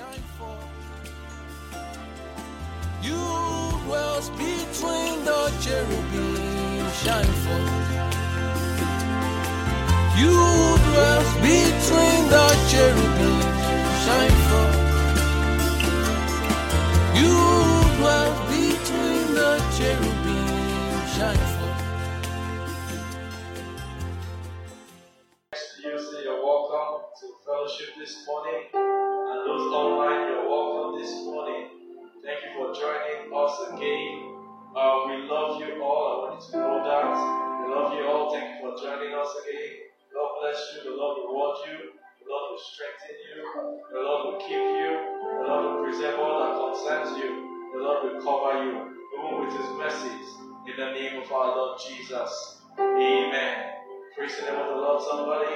shine forth. You dwells between the cherubim, shine forth. You dwells between the cherubim, shine Thank you for joining us again. Uh, we love you all. I want you to know that. We love you all. Thank you for joining us again. God bless you. The Lord reward you. The Lord will strengthen you. The Lord will keep you. The Lord will preserve all that concerns you. The Lord will cover you, even with His mercies. In the name of our Lord Jesus. Amen. Praise the name of the Lord, somebody.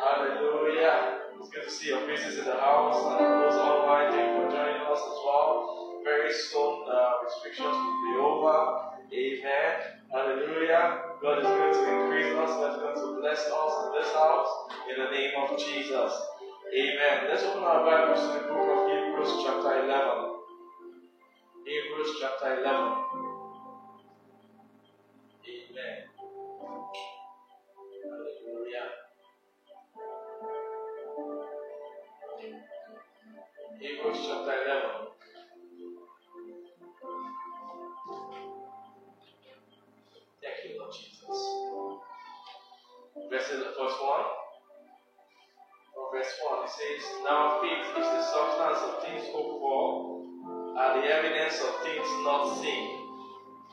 Hallelujah. It's good to see your faces in the house and those online. Thank you for joining us as well. Very soon, uh, restrictions will be over. Amen. Hallelujah. God is going to increase us. God is going to bless us in this house in the name of Jesus. Amen. Let's open our Bibles to the book of Hebrews, chapter 11. Hebrews, chapter 11. Amen. Hallelujah. Hebrews chapter 11. Verse verse 1. Or verse 1, it says, Now faith is the substance of things hoped for, and the evidence of things not seen.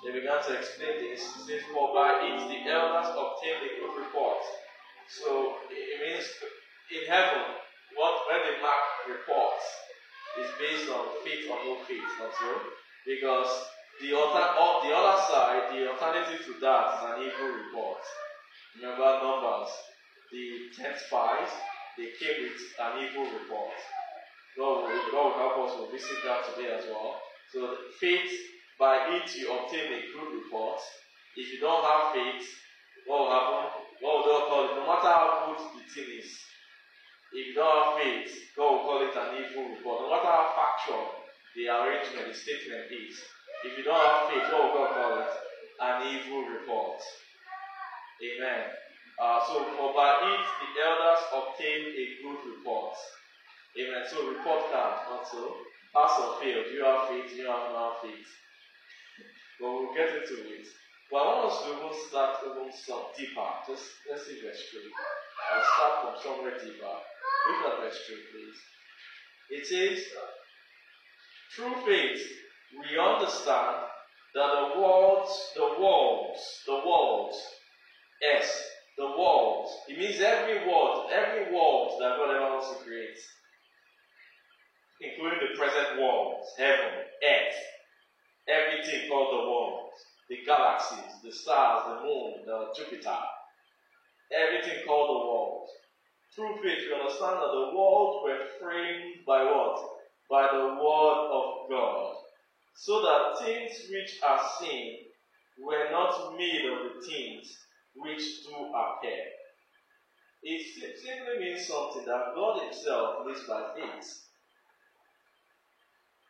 They began to explain this. It says, For by it the elders obtained a good report. So it means in heaven, what when they mark reports is based on faith or no faith, not so? Because the other, the other side, the alternative to that is an evil report. Remember Numbers, the ten spies, they came with an evil report. God will, God will help us, we'll visit that today as well. So faith, by it you obtain a good report. If you don't have faith, what will happen? What will God call it? No matter how good the thing is, if you don't have faith, God will call it an evil report. No matter how factual the arrangement, the statement is, if you don't have faith, what will God call it? An evil report. Amen. Uh, so, for by it the elders obtained a good report. Amen. So, report card, not so. Pass or fail. Do you have faith? Do you have no faith? But we'll get into it. But I want us to start even some deeper. Just let's see verse 3. I'll start from somewhere deeper. Look at verse 3, please. It says, faith, we understand that the worlds, the worlds, the worlds, yes, the worlds, it means every world, every world that God ever wants to create, including the present world, heaven, earth, everything called the world, the galaxies, the stars, the moon, the Jupiter, everything called the world. Through faith, we understand that the world were framed by what? By the word of God. So that things which are seen were not made of the things which do appear. It simply means something that God Himself lives by faith.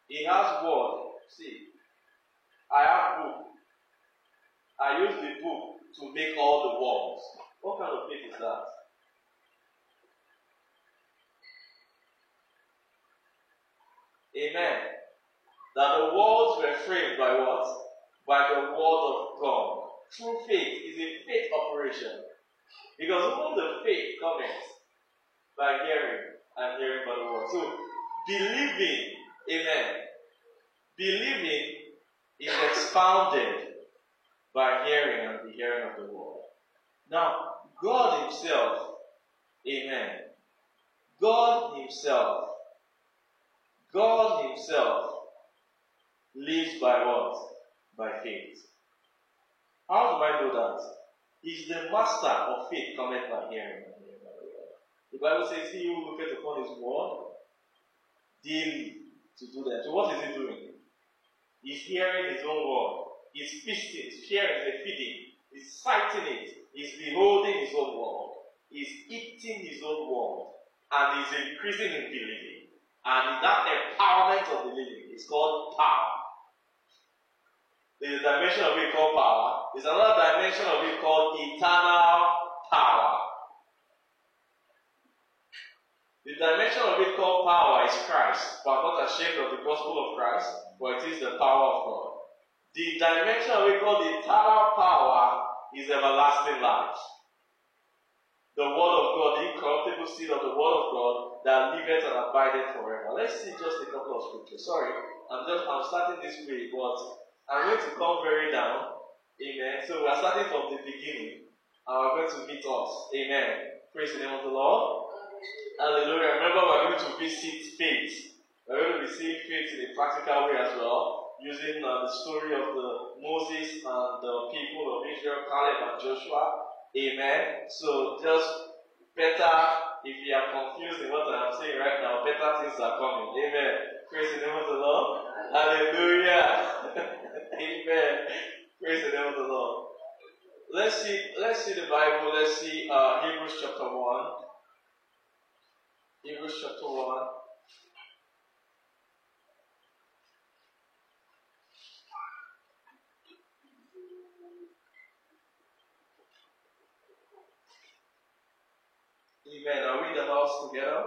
He has word. See, I have book. I use the book to make all the worlds. What kind of faith is that? Amen. That the worlds were framed by what? By the word of God. True faith is a faith operation. Because even the faith comes by hearing and hearing by the word. So believing, amen. Believing is expounded by hearing and the hearing of the word. Now, God Himself, amen. God Himself, God Himself lives by what? By faith. How do I know that? He's the master of faith, cometh by hearing and hearing by the word. The Bible says, He who looketh upon His word daily to do that. So, what is He doing? He's hearing His own word. He's feasting, sharing the feeding. He's sighting it. He's beholding His own word. He's eating His own word. And he's increasing in believing. And that empowerment of believing is called power. There's a dimension of it called power. There's another dimension of it called eternal power. The dimension of it called power is Christ, but I'm not ashamed of the gospel of Christ, for it is the power of God. The dimension of it called eternal power is everlasting life. The word of God, the incorruptible seed of the word of God that liveth and abideth forever. Let's see just a couple of scriptures. Sorry, I'm just I'm starting this way, but I'm going to come very down. Amen. So we are starting from the beginning. And we're going to meet us. Amen. Praise the name of the Lord. Hallelujah. Remember, we're going to visit faith. We're going to seeing faith in a practical way as well, using uh, the story of the Moses and the people of Israel, Caleb and Joshua. Amen. So just better, if you are confused in what I'm saying right now, better things are coming. Amen. Praise the name of the Lord. Hallelujah. Amen. Praise the name of the Lord. Let's see, let's see the Bible. Let's see uh, Hebrews chapter 1. Hebrews chapter 1. Amen. Are we in the house together?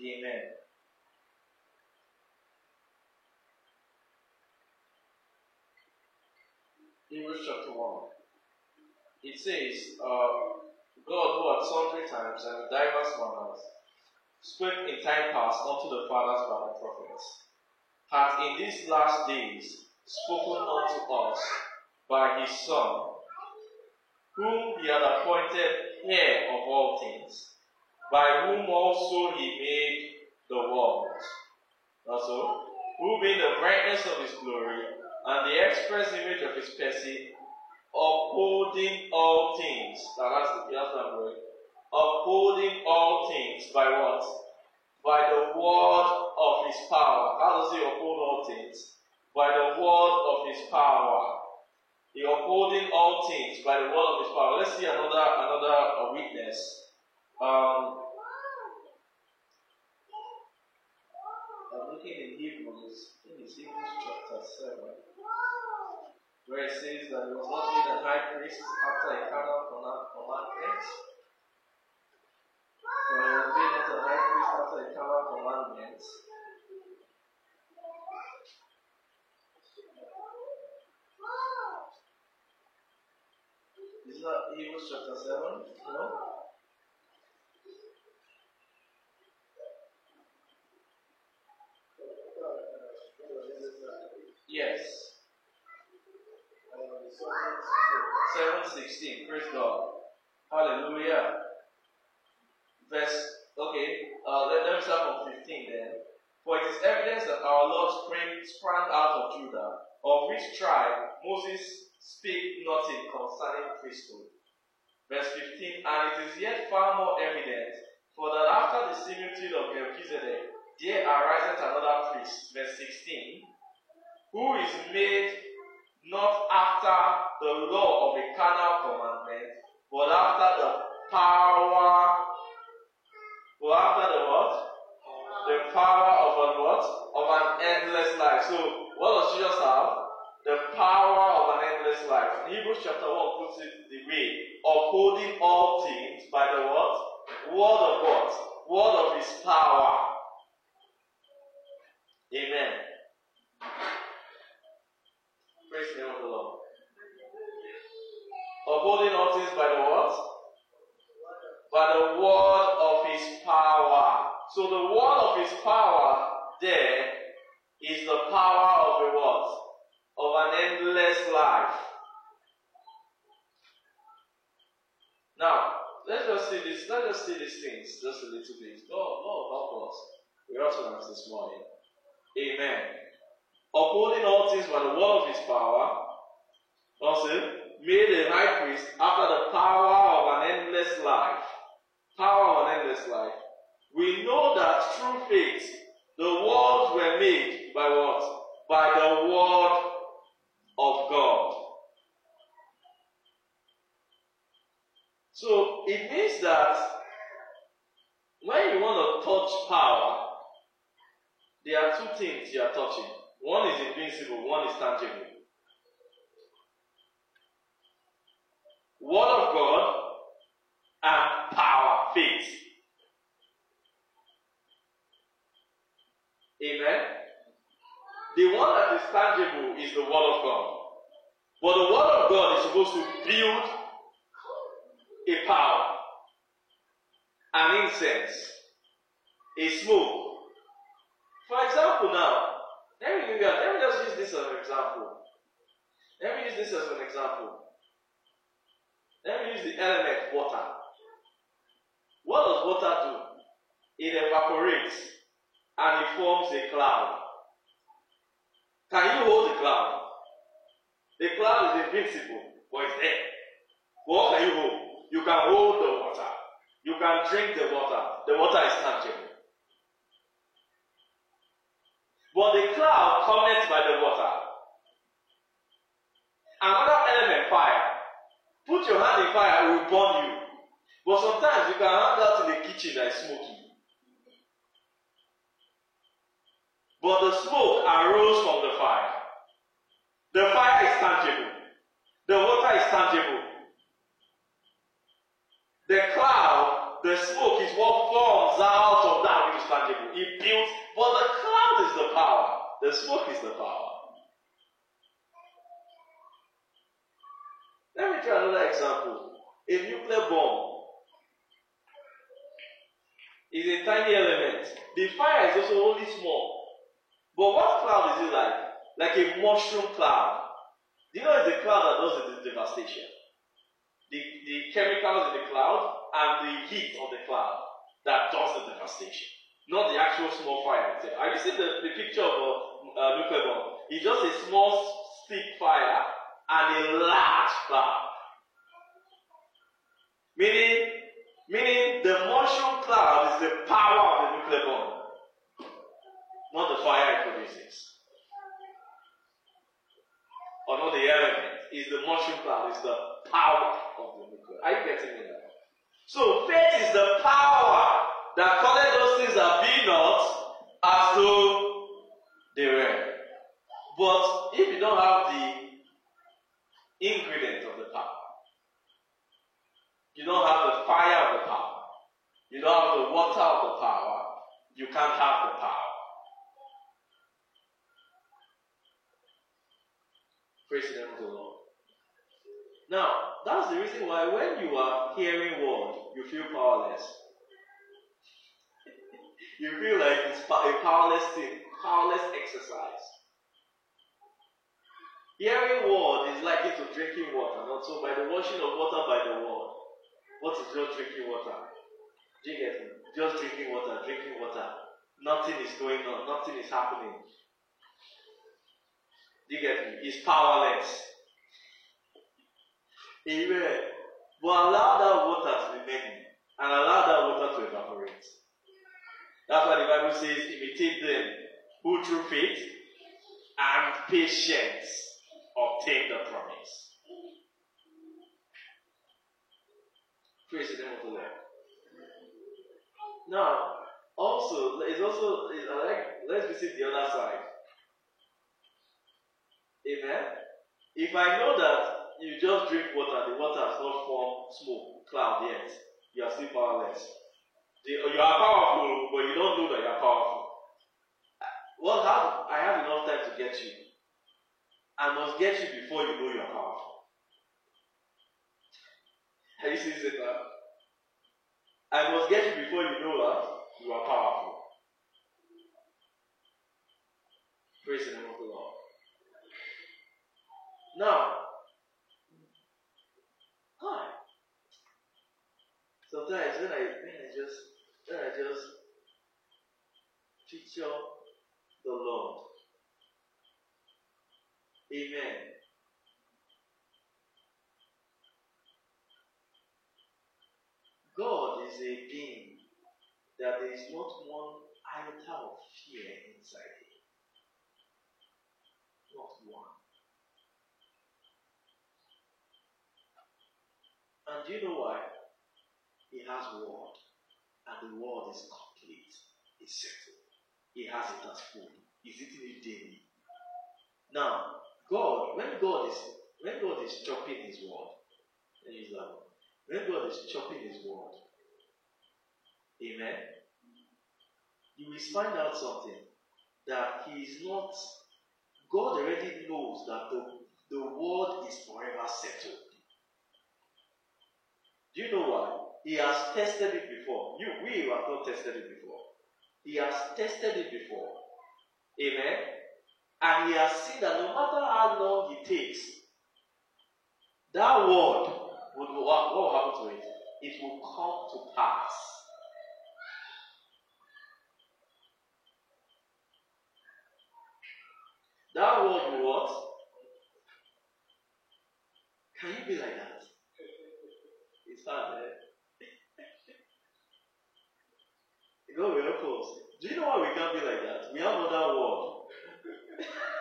Amen. Hebrews chapter 1. It says, uh, God who at sundry times and in diverse manners spoke in time past unto the fathers by the prophets, hath in these last days spoken unto us by his Son, whom he had appointed heir of all things, by whom also he made the world. Also, who being the brightness of his glory and the express image of his person, upholding all things. Now that's the. Upholding all things by what? By the word of his power. How does he uphold all things? By the word of his power. He upholding all things by the word of his power. Let's see another another uh, witness. Um, I'm looking in Hebrews, in Hebrews chapter 7 where it says that he was not made a high priest after a carnal commandment. For he was made not a high priest after a carnal commandment. That Hebrews chapter 7? No? Yes. 716. Praise God. Hallelujah. Verse, okay, uh, let, let me start from 15 then. For it is evidence that our Lord sprang, sprang out of Judah, of which tribe Moses speak nothing concerning priesthood. Verse 15, and it is yet far more evident, for that after the similitude of Melchizedek, there ariseth another priest. Verse 16, who is made not after the law of a carnal commandment, but after the power, but after the what? The power of a what? Of an endless life. So, what does Jesus have? The power of an endless life. Hebrews chapter 1 puts it the way upholding all things by the? What? Word cloud that does the devastation. Not the actual small fire itself. Have you seen the, the picture of a nuclear bomb? It's just a small stick fire and a large cloud. Meaning, meaning the mushroom cloud is the power of the nuclear bomb, not the fire it produces. Or not the element, is the mushroom cloud, is the power of the nuclear. Are you getting me now? So faith is the power that calleth those things that be not as though they were. But if you don't have the ingredient of the power, you don't have the fire of the power, you don't have the water of the power, you can't have the power. Praise the name. Now, that's the reason why when you are hearing word, you feel powerless. you feel like it's a powerless thing, powerless exercise. Hearing word is likened to drinking water, not so by the washing of water by the word. What is just drinking water? Do you get me? Just drinking water, drinking water. Nothing is going on, nothing is happening. Do you get me? It's powerless. Amen. But allow that water to remain and allow that water to evaporate. That's why the Bible says, imitate them who through faith and patience obtain the promise. Praise the name of the Lord. Now, also, it's also, it's like, let's visit the other side. Amen. If I know that you just drink water, the water has not formed smoke, cloud yet, you are still powerless. You are powerful, but you don't know that you are powerful. Well, how, I have enough time to get you. I must get you before you know you are powerful. Have you seen now? I must get you before you know that you are powerful. Praise the name of the Lord. Now, hi. Sometimes when I when I just when I just picture the Lord. Amen. God is a being that there is not one iota of fear inside him. Not one. And do you know why? He has word, and the word is complete. It's settled. He has it as food. He's eating it daily. Now, God, when God is when God is chopping His word. When God is chopping His word, Amen. You will find out something that He is not. God already knows that the the word is forever settled. Do you know why? He has tested it before. You, we have not tested it before. He has tested it before. Amen. And he has seen that no matter how long it takes, that word would what, will happen to it? It will come to pass. That word will what? Can you be like that? It's hard, eh? God will help us. Do you know why we can't be like that? We have another word.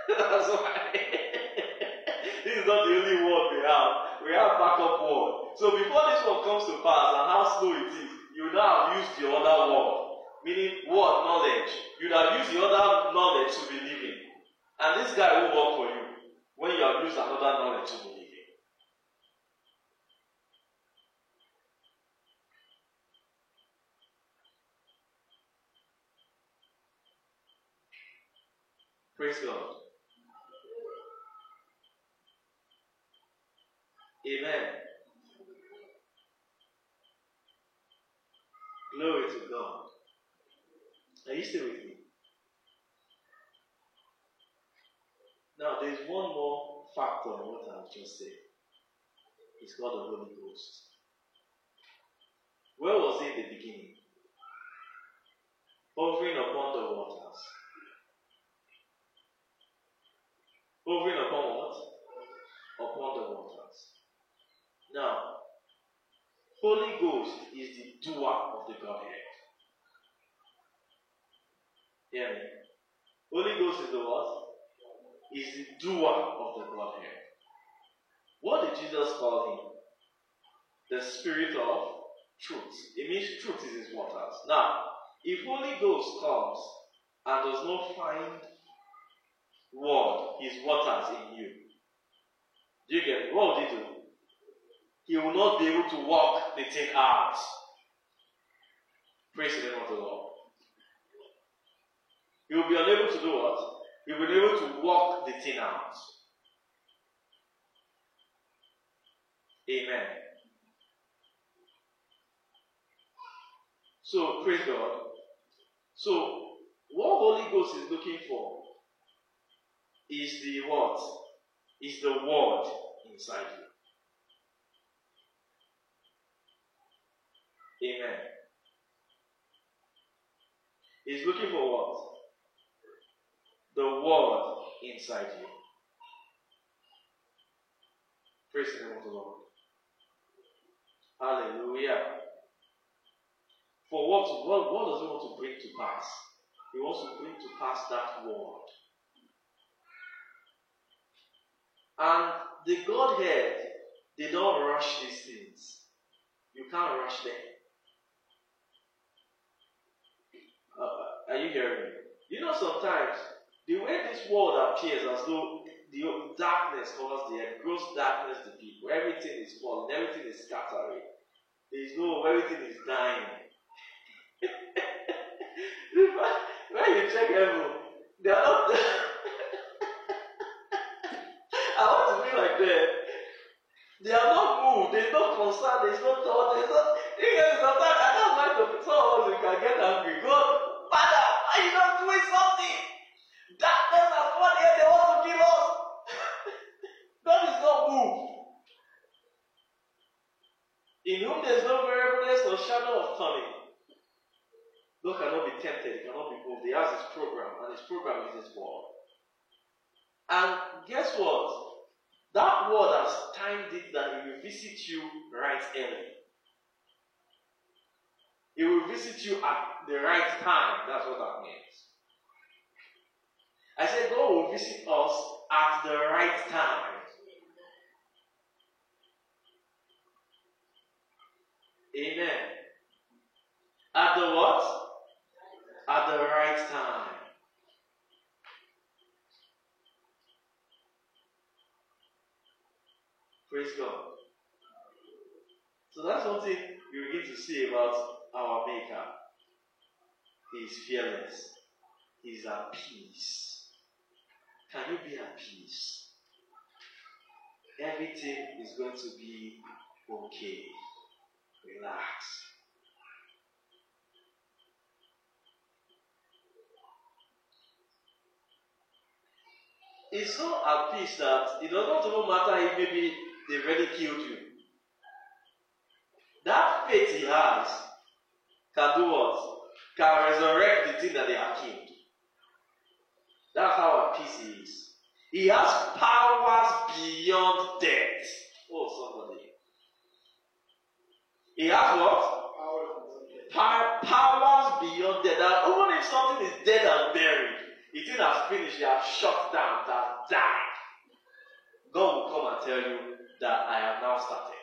That's why. this is not the only word we have. We have backup word. So before this one comes to pass and how slow it is, you now have used the other word. Meaning word knowledge. You'd have used the other knowledge to believe in. And this guy will work for you when you have used another knowledge to believe in. Praise God. Amen. Glory to God. Are you still with me? Now, there's one more factor in what I've just said. It's called the Holy Ghost. Where was it in the beginning? Hovering upon the waters. Hovering upon what? Upon the waters. Now, Holy Ghost is the doer of the Godhead. Hear me? Holy Ghost is the what? Is the doer of the Godhead. What did Jesus call him? The Spirit of truth. It means truth is his waters. Now, if Holy Ghost comes and does not find word, his waters in you, do you get? What would he do? He will not be able to walk the thing out. Praise the name of the Lord. He will be unable to do what? He will be able to walk the thing out. Amen. So, praise God. So, what Holy Ghost is looking for is the what? Is the word inside you. Amen. He's looking for what? The word inside you. Praise the name of the Lord. Hallelujah. For what, what, what does he want to bring to pass? He wants to bring to pass that word. And the Godhead, they don't rush these things. You can't rush them. Uh, are you hearing me? You know, sometimes the way this world appears as though the darkness covers the earth, gross darkness to people. Everything is falling, everything is scattering. There is no, everything is dying. when you check heaven, they are not. I want to be like that. They are not moved. There's no concern. There's no thought. There's no. You know, sometimes I don't like to. Some of us we can get angry. God, Father, why you not doing something? Darkness has come here. They want to kill us. God is not moved. In whom there is no variableness or shadow of turning. God cannot be tempted. He cannot be moved. He has his program, and his program is his word. And guess what? That word has timed it that he will visit you right early. He will visit you at the right time. That's what that means. I said God will visit us at the right time. Amen. At the what? At the right time. Praise God. So that's one thing you begin to see about our Maker. He is fearless. He is at peace. Can you be at peace? Everything is going to be okay. Relax. It's so at peace that it does not even matter if maybe they've already killed you. That faith he has can do what? Can resurrect the thing that they have killed. That's how at peace is. He has powers beyond death. Oh, somebody. He has what? Power, powers beyond death. That even if something is dead and buried, the thing has finished, they have shut down, that died. God will come and tell you that I have now started.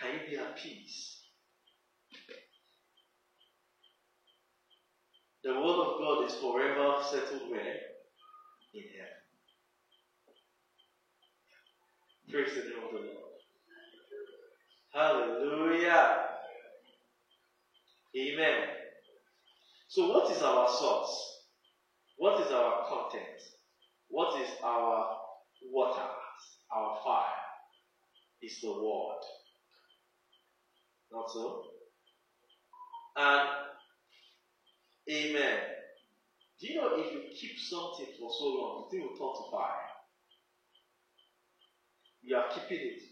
Can you be at peace? The word of God is forever settled where? In heaven. Praise the name of the Lord. Hallelujah. Amen. So, what is our source? What is our content? What is our water? Our fire? Is the word. Not so? And Amen. Do you know if you keep something for so long, the thing will turn to fire? You are keeping it.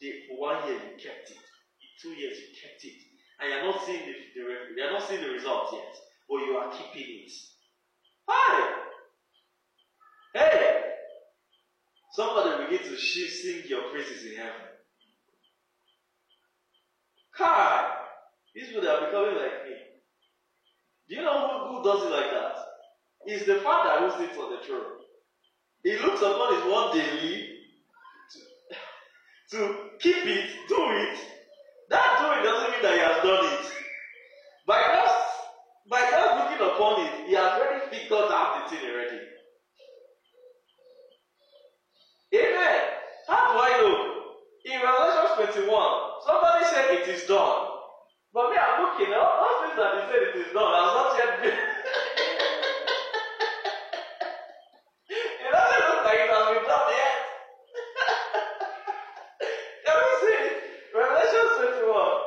The, for one year you kept it. Two years you kept it. And you're not seeing the, the you're not seeing the results yet. But you are keeping it. Hi! Hey! Somebody begin to sing your praises in heaven. Kai! These people are becoming like me. Do you know who, who does it like that? It's the father who sits on the throne. He looks upon his one daily to, to keep it, do it. That doing doesn't mean that he has done it. By just by just looking upon it, he has already figured out the thing already. Amen. How do I know? In Revelation 21, somebody said it is done. But me, I'm looking, all things that he said it is done has not yet been. it doesn't look like it has been done yet. Can we see it? Revelation 21.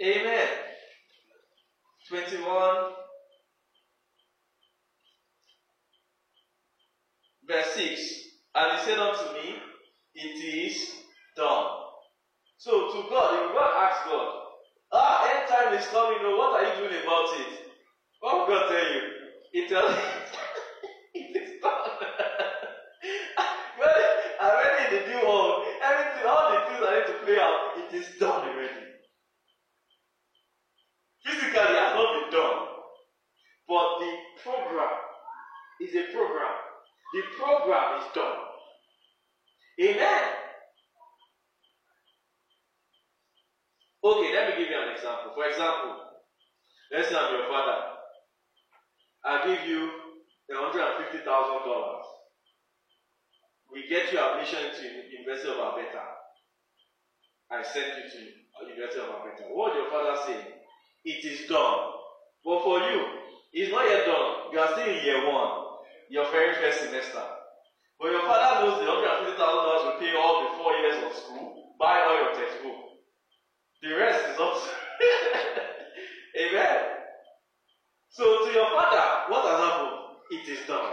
Amen. 21 verse 6 and he said unto me it is done so to god if god ask god ah end time is coming o what are you doing about it what will god tell you he tell you it is done well already in the new world everything all the things i need to play out it is done already physically it has not been done but the program is a program the program is done. Amen. Okay, let me give you an example. For example, let's say I'm your father. I give you $150,000. We get you admission to University of Alberta. I send you to University of Alberta. What your father say? It is done. But for you, it's not yet done. You are still in year one your very first semester. But your father knows the $150,000 will pay all the four years of school, buy all your textbook. The rest is up Amen. So to your father, what has happened? It is done.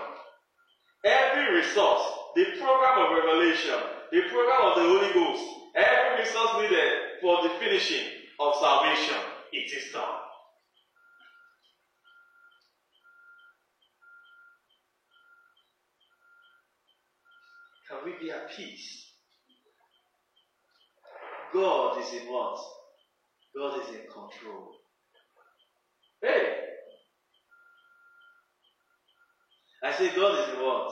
Every resource, the program of revelation, the program of the Holy Ghost, every resource needed for the finishing of salvation, it is done. Can we be at peace? God is in what? God is in control. Hey! I say God is in what?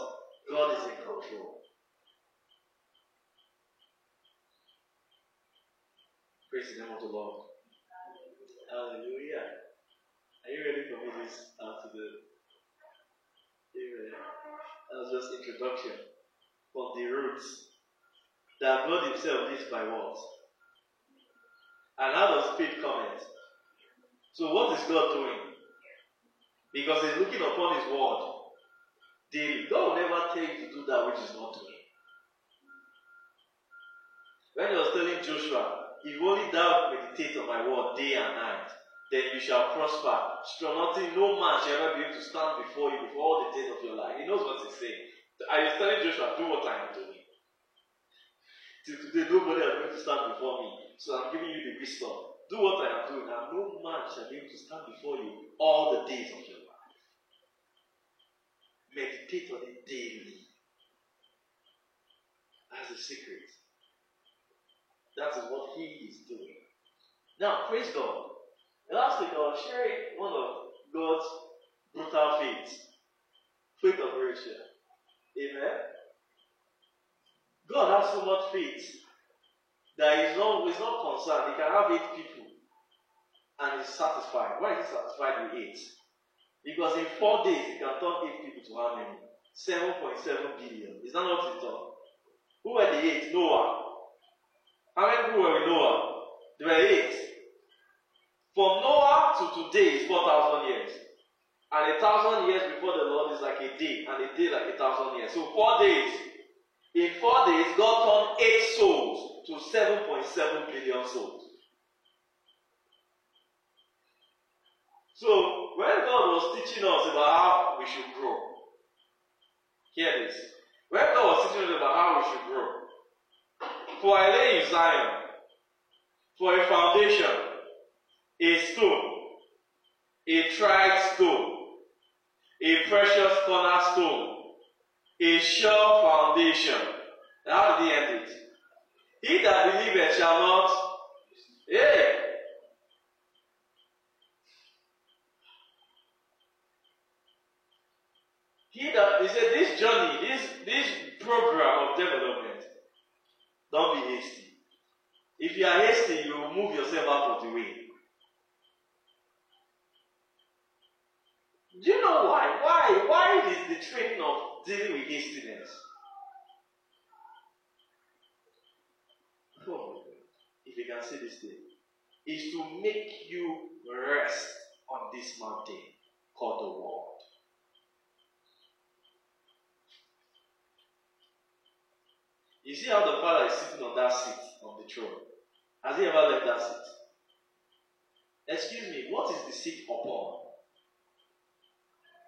God is in control. Praise the name of the Lord. Hallelujah. Are you ready for me this afternoon? Amen. That was just introduction from the roots that God Himself lives by what? And how does faith come in? So what is God doing? Because He's looking upon His word daily. God will never tell you to do that which is not doing. When He was telling Joshua, if only thou meditate on my word day and night, then you shall prosper. Strong nothing, no man shall ever be able to stand before you before all the days of your life. He knows what he's saying. I was telling Joshua, do what I am doing. Till today, nobody is going to stand before me. So I'm giving you the wisdom. Do what I am doing, and no man shall be able to stand before you all the days of your life. Meditate on it daily. That's the secret. That is what he is doing. Now, praise God. Last week I was sharing one of God's brutal faiths. Faith of Rachel. Amen. God has so much faith that he's not, he's not concerned. He can have eight people and he's satisfied. Why is he satisfied with eight? Because in four days he can turn eight people to how many? 7.7 billion. Is that not his done? Who were the eight? Noah. How many people were with Noah? There were eight. From Noah to today is 4,000 years. And a thousand years before the Lord is like a day, and a day like a thousand years. So four days. In four days, God turned eight souls to 7.7 billion souls. So when God was teaching us about how we should grow, hear this. When God was teaching us about how we should grow, for I lay in Zion, for a foundation, a stone, a tried stone, a precious cornerstone, a sure foundation. How did he end it? He that believeth shall not. Hey! He that he said this journey, this this program of development, don't be hasty. If you are hasty, you will move yourself out of the way. Do you know why? Why? Why is the training of dealing with hastiness? If you can see this thing, is to make you rest on this mountain called the world. You see how the Father is sitting on that seat on the throne. Has he ever left that seat? Excuse me, what is the seat upon?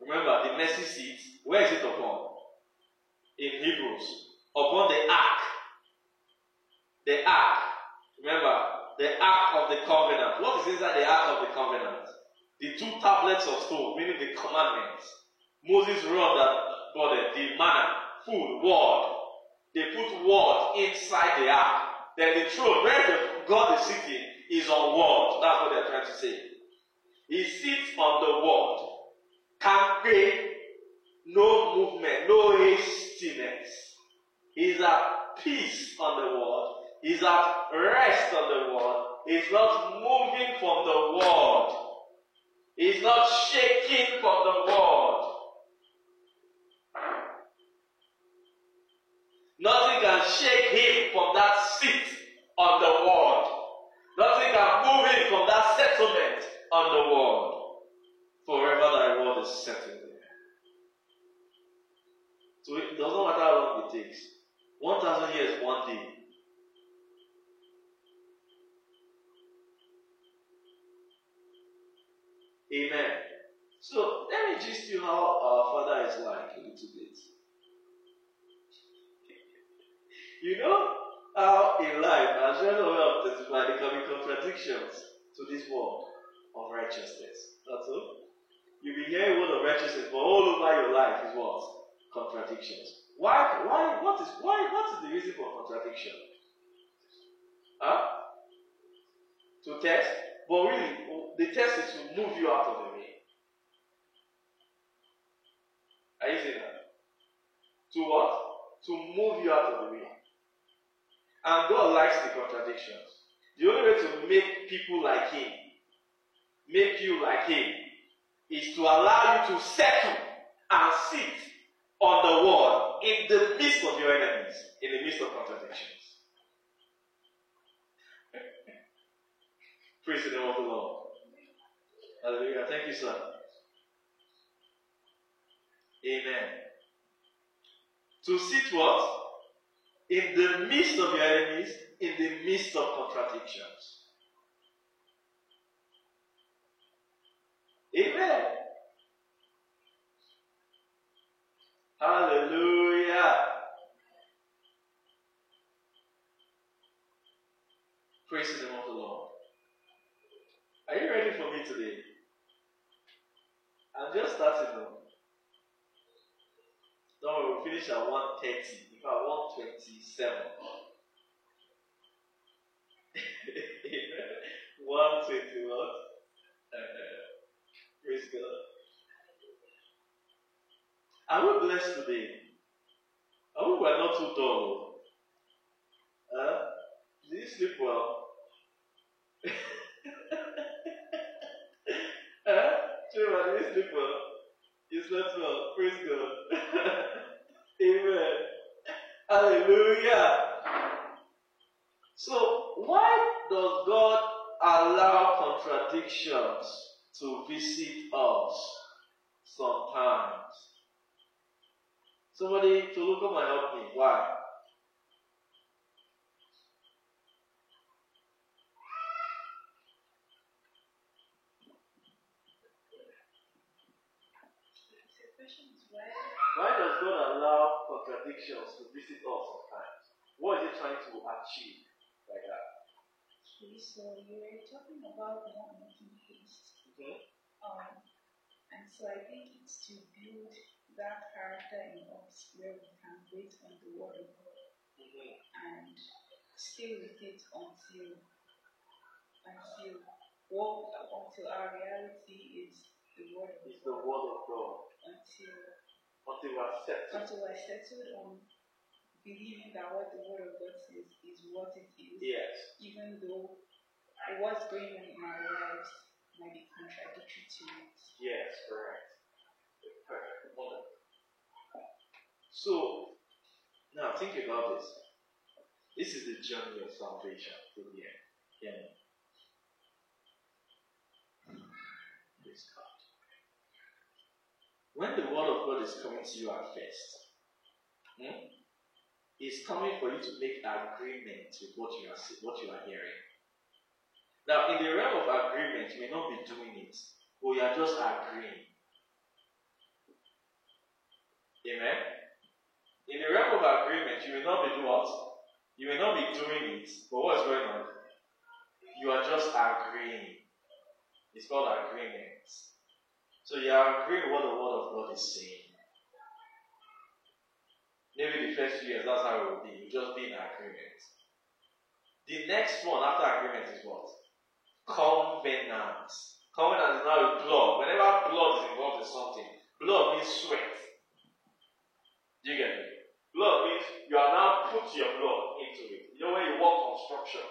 Remember, the mercy seat, where is it upon? In Hebrews. Upon the ark. The ark. Remember, the ark of the covenant. What is inside the ark of the covenant? The two tablets of stone, meaning the commandments. Moses wrote that body, the manna, food, word. They put word inside the ark. Then the throne, where the God is sitting, is on word. That's what they're trying to say. He sits on the word. Can't pay, no movement, no hastiness. He's at peace on the word. He's at rest on the word. He's not moving from the word. He's not shaking from the word. Nothing can shake him from that seat on the word. Nothing can move him from that settlement on the word. Forever thy word is settled there. So it doesn't matter how long it takes. 1,000 years, one day. Amen. So let me just you how our Father is like a little bit. You know how in life, as well as testify, there can be contradictions to this word of righteousness. That's all. You'll be hearing word of righteousness, but all over your life is what? Contradictions. Why? Why? What is? Why? What is the reason for contradiction? Huh? To test, but really, the test is to move you out of the way. Are you seeing that? To what? To move you out of the way. And God likes the contradictions. The only way to make people like Him, make you like Him, is to allow you to settle and sit on the word in the midst of your enemies, in the midst of contradictions. Praise the name of the Lord. Hallelujah. Thank you, sir. Amen. To sit what? In the midst of your enemies, in the midst of contradictions. Amen. Hallelujah. Praise the name of the Lord. Are you ready for me today? I'm just starting now. Don't worry, we'll finish at 130. Fact, 127. 120 what? Praise God. Are we blessed today? Are we were not too dull? Oh. Huh? Did you sleep well? huh? Children, did you sleep well? You slept well. Praise God. Amen. Hallelujah. So, why does God allow contradictions to visit us sometimes? Somebody to look up might help me. Why? Why does God allow contradictions to visit us sometimes? What is He trying to achieve like that? Okay, so you were talking about not making haste. Mhm. Um, and so I think it's to build that character in us where we can wait on the word of God Mhm. and stay with it until until what until our reality is the word of It's the word of God. until Until we are settled. until we're settled on believing that what the word of God says is what it is, Yes. even though what's going on in our lives might be contradictory to it. Yes, correct. Perfect. Wonderful. So, now think about this. This is the journey of salvation to the end. Yeah. Praise God. When the word of God is coming to you at first, hmm, it's coming for you to make agreement with what you are what you are hearing. Now, in the realm of agreement, you may not be doing it, but you are just agreeing. Amen. In the realm of agreement, you will not be doing what? You may not be doing it, but what is going on? You are just agreeing. It's called agreement. So you are agreeing what the word of God is saying. Maybe the first few years, that's how it will be. You just be in agreement. The next one after agreement is what? Covenant. Covenant is now with blood. Whenever blood is involved in something, blood means sweat. Do you get me? Blood means you are now put your blood into it. You know when you work construction,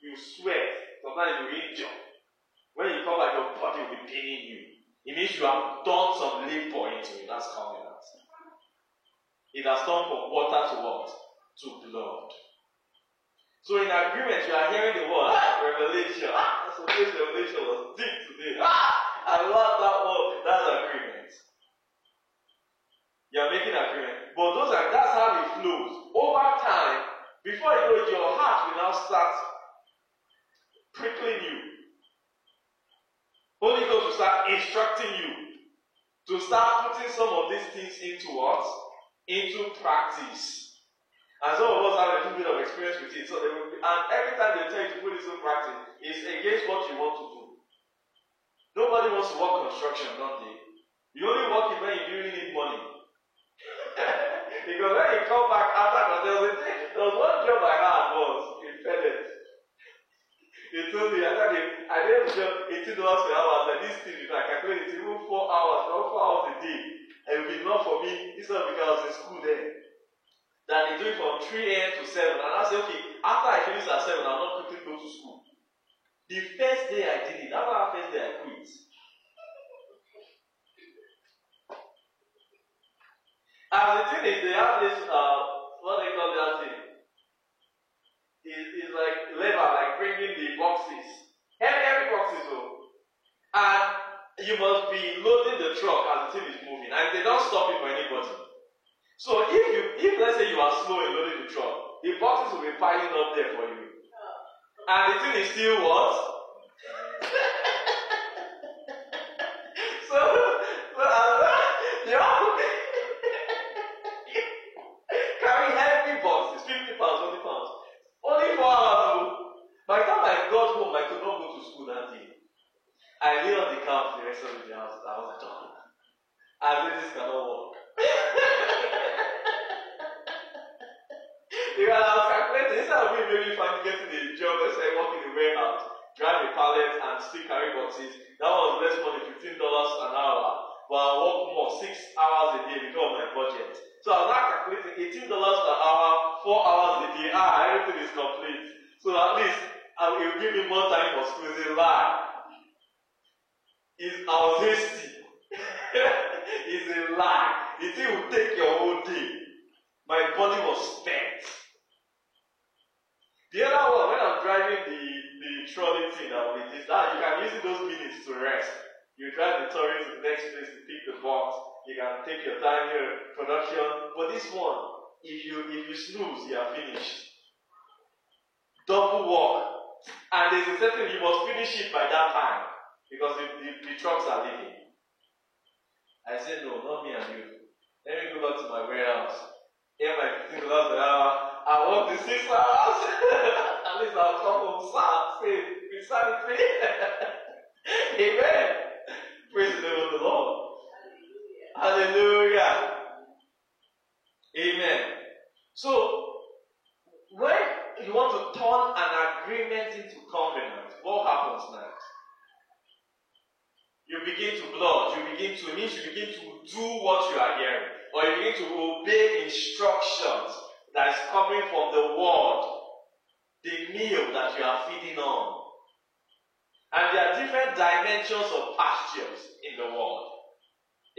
you sweat. Sometimes you injure. When you come back, your body will be paining you. It means you have done some labor into it. That's covenant. It has turned from water to what? To blood. So in agreement, you are hearing the word ah, revelation. Ah, so this revelation was deep today. Ah, I love that word. That's agreement. You are making agreement. But those are that's how it flows. Over time, before you it, your heart will now start prickling you. Holy Ghost will start instructing you to start putting some of these things into what? Into practice. And some of us have a little bit of experience with it. So they will and every time they tell you to put this in practice, it's against what you want to do. Nobody wants to work construction, don't they? You only work it when you really need money. because when you come back after day, there was one job I had was in FedEx. They told me, thought they, I didn't job 18 dollars per hour. Like this thing, if I calculate it, even four hours, not four hours a day, it would be enough for me instead of because I was in school then. That they do it from 3 a.m. to 7. And I say, okay, after I finish at 7, I'll not quickly go to school. The first day I did it, after that first day I quit. And the thing is, they have this, uh, what they call that thing? It's, it's like lever, like bringing the boxes. Every, every box is. And you must be loading the truck as the thing is moving. And they don't stop it for anybody. So if you, if let's say you are slow in loading the truck, the boxes will be piling up there for you. And the thing is still what? I lay on the couch of the day. I was, I was done. I said, this cannot work. I was calculating, instead of me maybe find getting a job, let's say work in the warehouse, drive a pallet and still carry boxes, that was less money, $15 an hour. But I work more, six hours a day because of my budget. So I was now calculating $18 per hour, four hours a day. Ah, everything is complete. So at least I will give me more time for school. It's a lie. It's, I was hasty. it's a lie. The thing will take your whole day. My body was spent. The other one, when I'm driving the, the trolley thing that will this, that you can use those minutes to rest. You drive the trolley to the next place to pick the box. You can your time here, production. But this one, if you if you snooze, you are finished. Double work. And there's a certain you must finish it by that time. Because the, the, the trucks are leaving. I said, no, not me and you. Let me go back to my warehouse. Get my $15 an hour. I work the six hours. At least I'll come home sad, saved, with sanity. Amen. Praise the name of the Lord. Hallelujah. Amen. So, when you want to turn an agreement into covenant, what happens next? You begin to blood, you begin to means you begin to do what you are hearing, or you begin to obey instructions that is coming from the word, the meal that you are feeding on. And there are different dimensions of pastures in the world.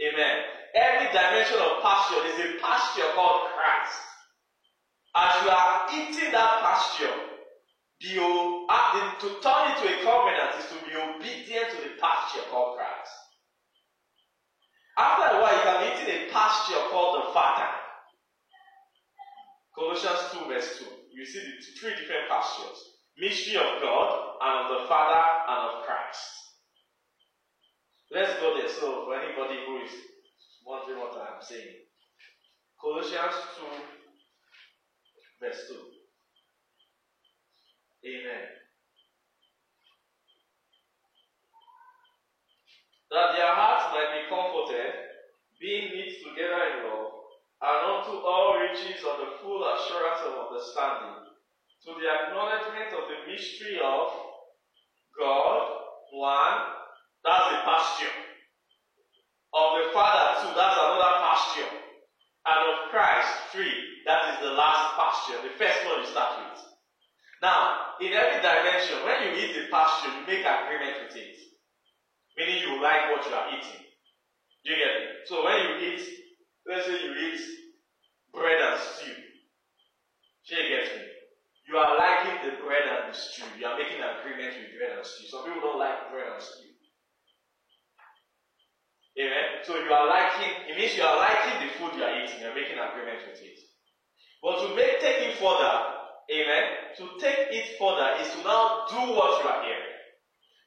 Amen. Every dimension of pasture is a pasture called Christ. As you are eating that pasture, o- uh, to turn it to a covenant is to be obedient to the pasture called Christ. After a while, you can be eating a pasture called the Father. Colossians 2, verse 2. You see the three different pastures mystery of God, and of the Father, and of Christ. Let's go there. So, for anybody who is wondering what I'm saying, Colossians 2, verse 2. Amen. That their hearts might be comforted, being knit together in love, and unto all riches of the full assurance of understanding, to the acknowledgement of the mystery of God, one, that's the pasture. Of the Father, two, that's another pasture. And of Christ, three, that is the last pasture, the first one you start with. Now, in every dimension, when you eat the pasture, you make agreement with it. Meaning you like what you are eating. Do you get it? So when you eat, let's say you eat bread and stew. Do you get me? You are liking the bread and the stew. You are making agreement with bread and stew. Some people don't like bread and stew. Amen. So you are liking, it means you are liking the food you are eating. You are making agreement with it. But to make take it further, amen, to take it further is to now do what you are hearing.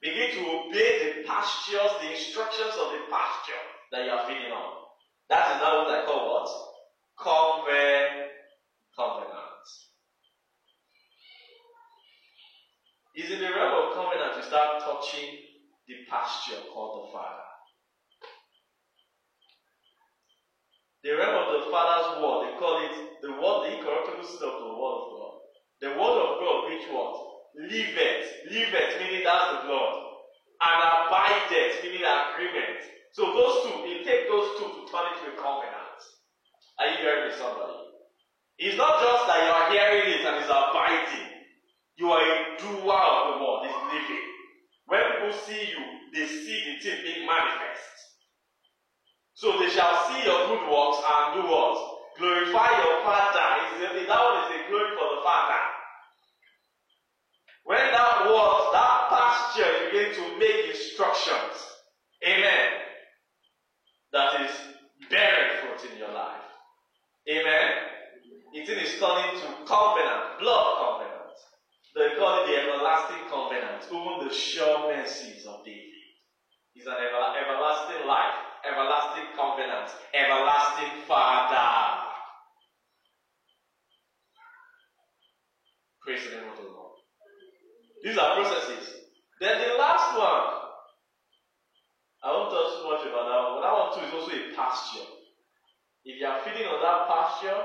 Begin to obey the pastures, the instructions of the pasture that you are feeding on. That is now what I call what? Conven, covenant. Is in the realm of covenant you start touching the pasture called the Father. The realm of the Father's word, they call it the word, the incorruptible seed of the word of God. The word of God, which what? liveth, liveth meaning that's the blood, and abideth meaning agreement. So those two, you take those two to turn it to a covenant. Are you hearing me, somebody? It's not just that you are hearing it and it's abiding. You are a doer of the word, it's living. When people see you, they see the thing being manifest. So they shall see your good works and do what? Glorify your Father. Is that one is a glory for the Father. When that word, that pasture begin to make instructions, amen, that is bearing fruit in your life. Amen. It is turning to covenant, blood covenant. They call it the everlasting covenant, even the sure mercies of David. Is an ever, everlasting life, everlasting covenant, everlasting Father. Praise the name of the Lord. These are processes. Then the last one, I won't talk too much about that one, but that one too is also a pasture. If you are feeding on that pasture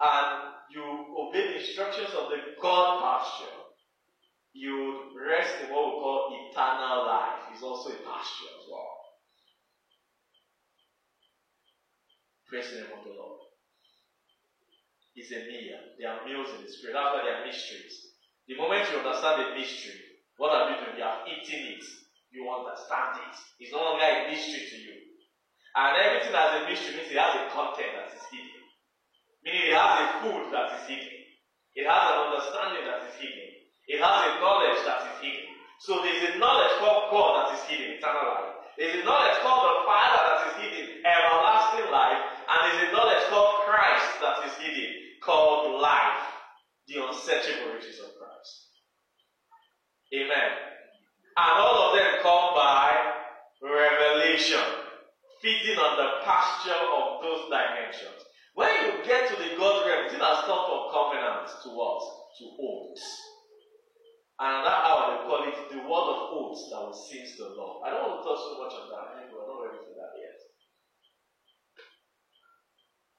and you obey the instructions of the God pasture, you rest in what we call eternal life. It's also a pasture as well. Praise the name of the Lord. It's a meal. There are meals in the spirit. After there are mysteries. The moment you understand the mystery, what have you done? You have eaten it. You understand it. It's no longer a mystery to you. And everything has a mystery means it has a content that is hidden. Meaning it has a food that is hidden. It has an understanding that is hidden. It has a knowledge that is hidden. So there is a knowledge called God that is hidden, eternal life. There is a knowledge called the Father that is hidden, everlasting life. And is a knowledge called Christ that is hidden, called life, the unsearchable riches of Christ. Amen. And all of them come by revelation, feeding on the pasture of those dimensions. When you get to the God realm, it has come from covenant to what? To oaths. And that hour they call it the word of oaths that will seize the Lord. I don't want to talk so much on that. We're not ready for that yet.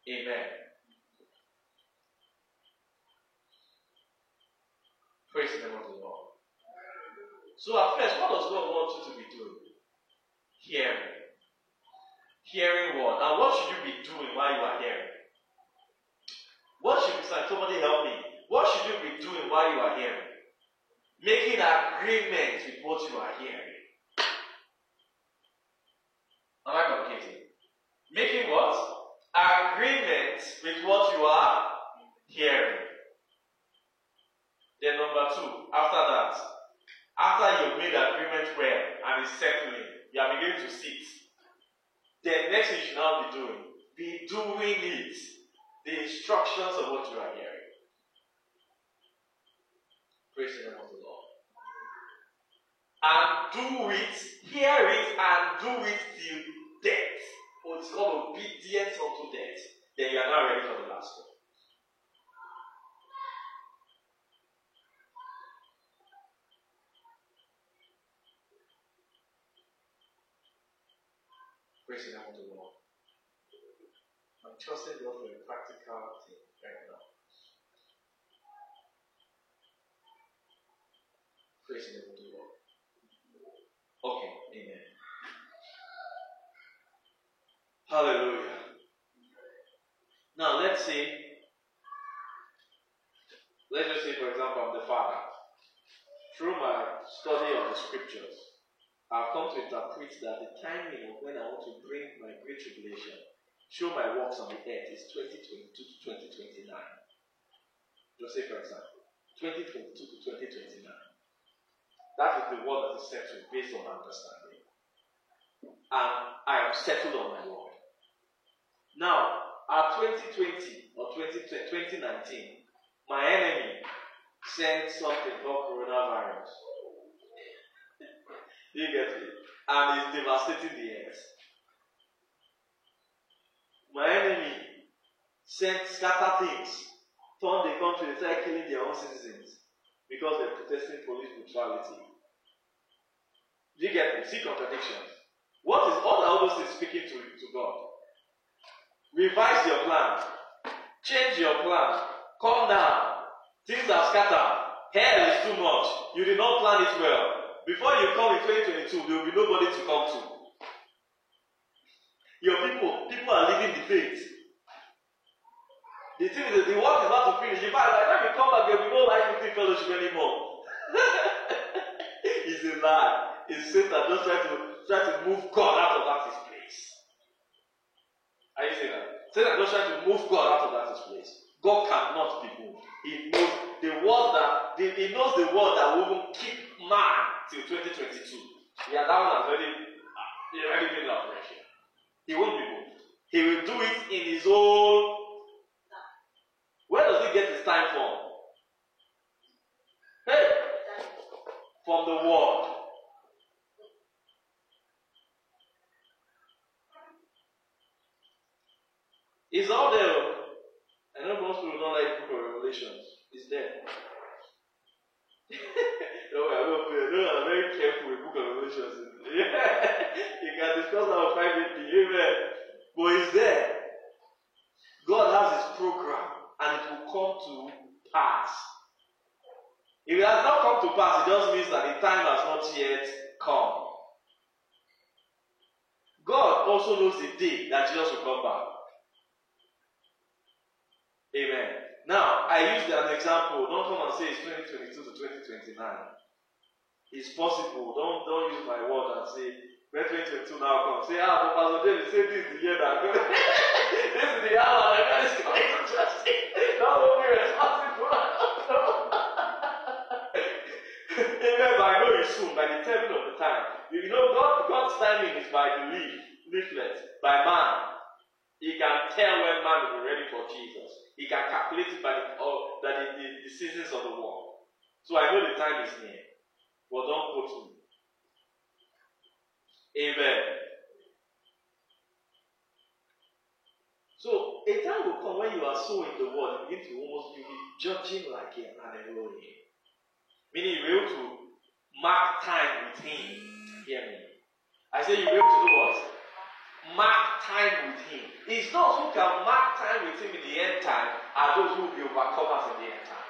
Amen. Praise the name of the Lord. So at first, what does God want you to be doing? Hearing. Hearing what? And what should you be doing while you are hearing? What should be saying? Somebody help me. What should you be doing while you are hearing? Making agreement with what you are hearing. Am I communicating? Making what? Agreement with what you are hearing. Then number two, after that, after you've made agreement well and it's settling, you are beginning to sit. Then next thing you should now be doing, be doing it. The instructions of what you are hearing. Praise the name of the Lord. And do it, hear it, and do it till death. Or it's called obedience unto death. Then you are now ready for the one. Praise the name of the Lord. I'm trusting God for a practical thing right now. Praise the name of the Lord. Okay, amen. Hallelujah. Now let's see. Let's just say, for example, I'm the father. Through my study of the scriptures, I've come to interpret that the timing of when I want to bring my great tribulation, show my works on the earth, is 2022 to 2029. Just say, for example, 2022 to 2029. That is the word that is settled based on understanding. And I am settled on my word. Now, at 2020 or 20, 2019, my enemy sent something called coronavirus. you get it? And it's devastating the earth. My enemy sent scatter things, turned the country, they started killing their own citizens because they're protesting police brutality. Do You get it? See contradictions. What is all all those things speaking to, to God? Revise your plan. Change your plan. Calm down. Things are scattered. Hell is too much. You did not plan it well. Before you come in 2022, there will be nobody to come to. Your people, people are leaving the faith. The thing is, that the work is not to finish. In fact, by the time you come back, there will be no life fellowship anymore. it's a lie. It's Satan just trying to try to move God out of that his place. Are you saying that? Satan just trying to move God out of that place. God cannot be moved. He knows the word that the, he knows the word that will keep man till 2022. Yeah, that one has already, uh, already been in operation. He won't be moved. He will do it in his own. Where does he get his time from? Hey, from the word. It's all there. Oh. I know most people don't like book of Revelations. It's there. no, I don't feel. I'm very careful with book of Revelations. you can discuss our privately. Amen. But it's there. God has his program and it will come to pass. If it has not come to pass, it just means that the time has not yet come. God also knows the day that Jesus will come back. Amen. Now, I used an example. Don't come and say it's 2022 to 2029. It's possible. Don't don't use my word and say when 2022 now comes. Say, ah, Pastor David, say this is the year that God, this is the hour that is coming to justice. Don't hold me responsible. Amen. But I know it's soon, by the timing of the time. You know, God, God's timing is by the leaf, leaflet, by man. He can tell when man will be ready for Jesus. He can calculate it by the, by the, the, the seasons of the world. So I know the time is near. But don't quote me. Amen. So a time will come when you are so in the world, you begin to almost you be judging like an Elohim. Meaning you're able to mark time with him. Hear me. I say you're able to do what? Mark time with him. It's those who can mark time with him in the end time are those who will be overcomers in the end time.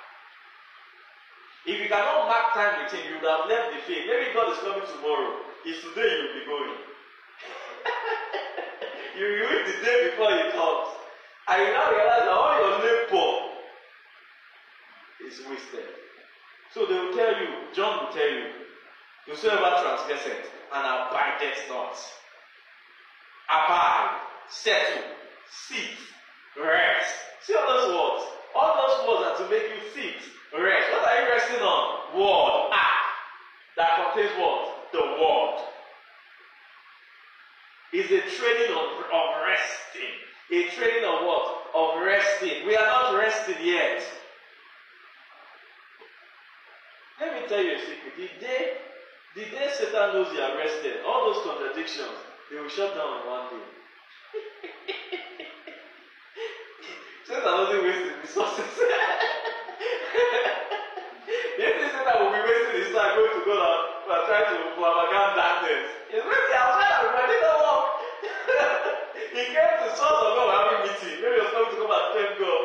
If you cannot mark time with him, you would have left the faith. Maybe God is coming tomorrow. It's today you will be going. you will the day before he comes. And you now realize that all your labor is wasted. So they will tell you, John will tell you, whosoever transgresseth and abideth not, abide, settle, sit, rest. See all those words? All those words are to make you sit, rest. What are you resting on? Word, act. That contains what? The word. Is a training of, of resting. A training of what? Of resting. We are not resting yet. Let me tell you a secret. The day, the day Satan knows you are rested, all those contradictions, they will shut down in one day. Satan doesn't waste his resources. the only Satan will be wasting his time going to God and, and trying to propaganda darkness. Wasting outside and ready to work. he came to source of God having meeting. Maybe he was coming to come and thank God.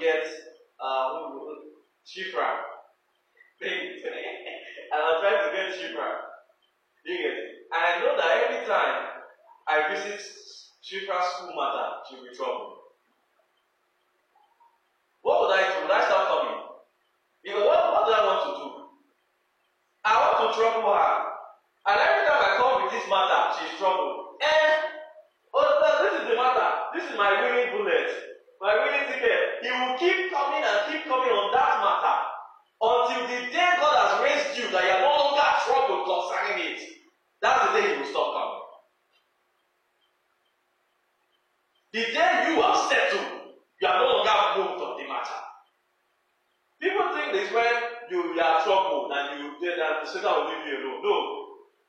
get uh, cheaper and I'm trying to get cheaper. You get it? And I know that every time I visit cheaper school matter, she'll be trouble. What would I do? Would I start coming? Because what, what do I want to do? I want to trouble her. The day you have settled, you are no longer moved on the matter. People think this when you, you are troubled and you then and the Satan will leave you alone. No.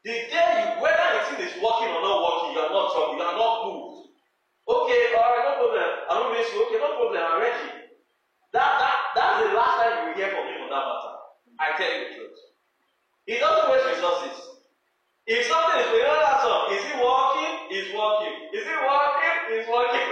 The day you, whether the thing is working or not working, you are not troubled, you are not moved. Okay, alright, no problem. I don't miss you. Okay, no problem, I'm ready. That, that, that's the last time you will hear from him on that matter. I tell you the truth. He doesn't waste resources. If something is going on, is he work? He's looking.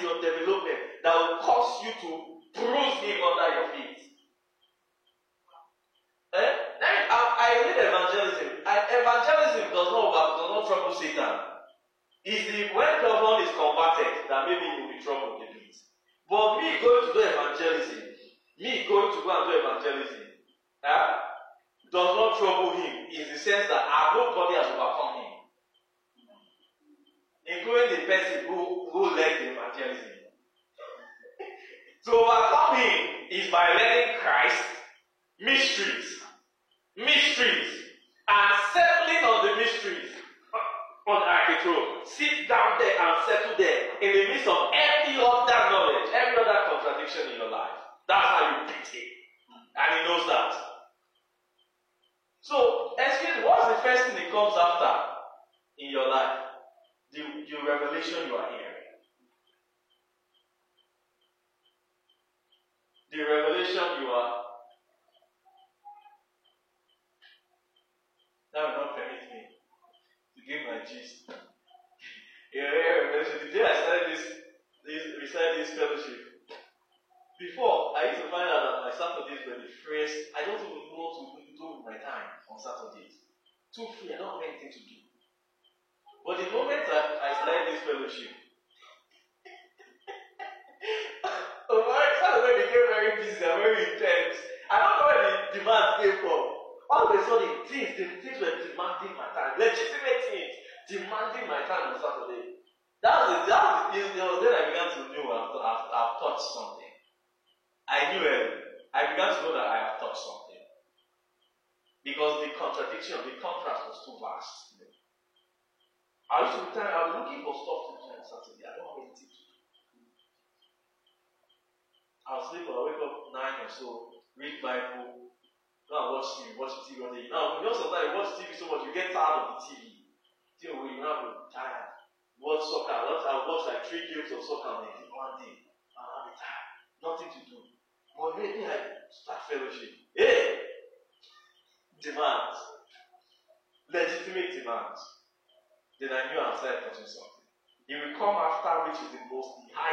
Your development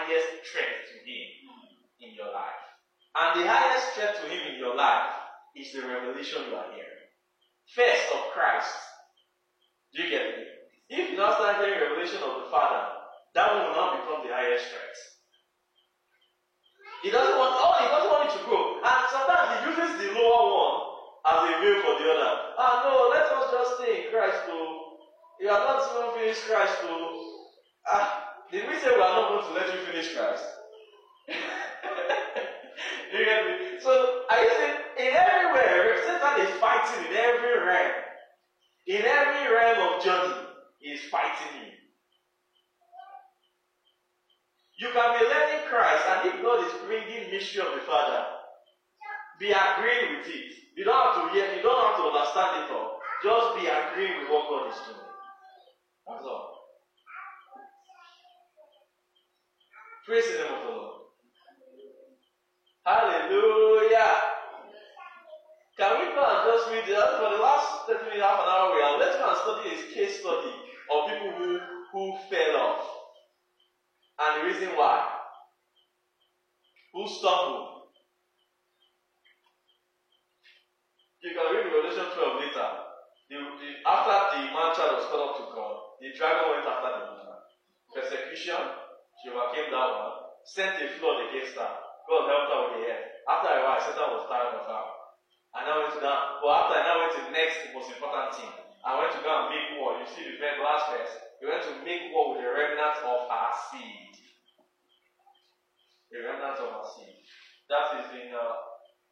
highest threat to him in your life. And the highest threat to him in your life is the revelation you are hearing. First of Christ. Do you get me? If you now start hearing revelation of the Father, that will not become the highest threat. He doesn't want oh, he doesn't want it to grow. And sometimes he uses the lower one as a veil for the other. Ah no, let us just stay in Christ though. You are not even finished Christ though. Ah, did we say we are not going to let you finish Christ? you get me? So you saying in everywhere Satan is fighting in every realm. In every realm of journey, he is fighting you. You can be learning Christ, and if God is bringing mystery of the Father, be agreeing with it. You don't have to hear, you don't have to understand it all. Just be agreeing with what God is doing. That's all. Praise the name of the Lord. Hallelujah. Can we go and just read that for the last 30 minutes, half an hour we are? Let's go and study a case study of people who, who fell off. And the reason why. Who stumbled. You can read Revelation 12 later. The, the, after the man child was called up to God, the dragon went after the man. Persecution, she overcame that one, sent a flood against her. God helped her with the head. After a while, Satan was tired of her. I now went to that. But after I now went to the next most important thing, I went to go and make war. You see the very last verse. He went to make war with the remnants of her seed. The remnant of her seed. That is in uh,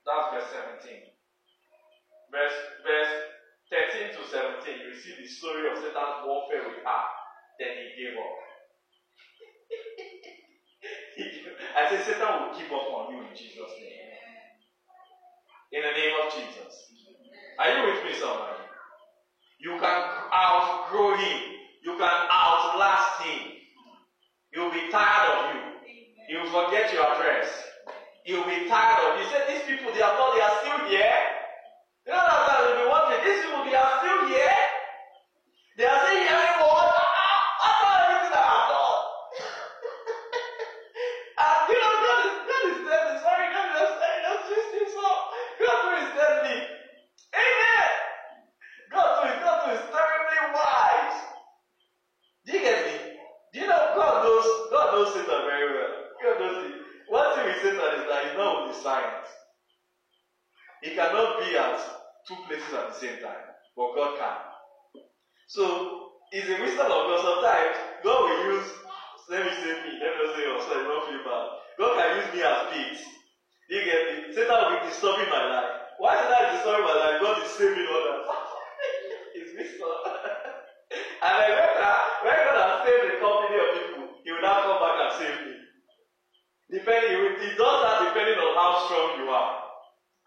that's verse 17. Verse verse 13 to 17, you see the story of Satan's warfare with her. Then he gave up. I said Satan will give up on you in Jesus' name. In the name of Jesus. Are you with me, somebody? You can outgrow him. You can outlast him. He'll be tired of you. He will forget your address. He'll be tired of you. He said, These people, they are not, they are still here. You know that time you'll be wondering, these people, they are still here. They are still at the same time, but God can. So it's a wisdom of God. Sometimes God will use let me say me, let me say sorry, don't feel bad. God can use me as bait. Do you get me? Satan will be disturbing my life. Why Satan is disturbing my life? God is saving others. it's wisdom. and then when, I- when God has saved the company of people, he will now come back and save me. Depending, he, will, he does that depending on how strong you are,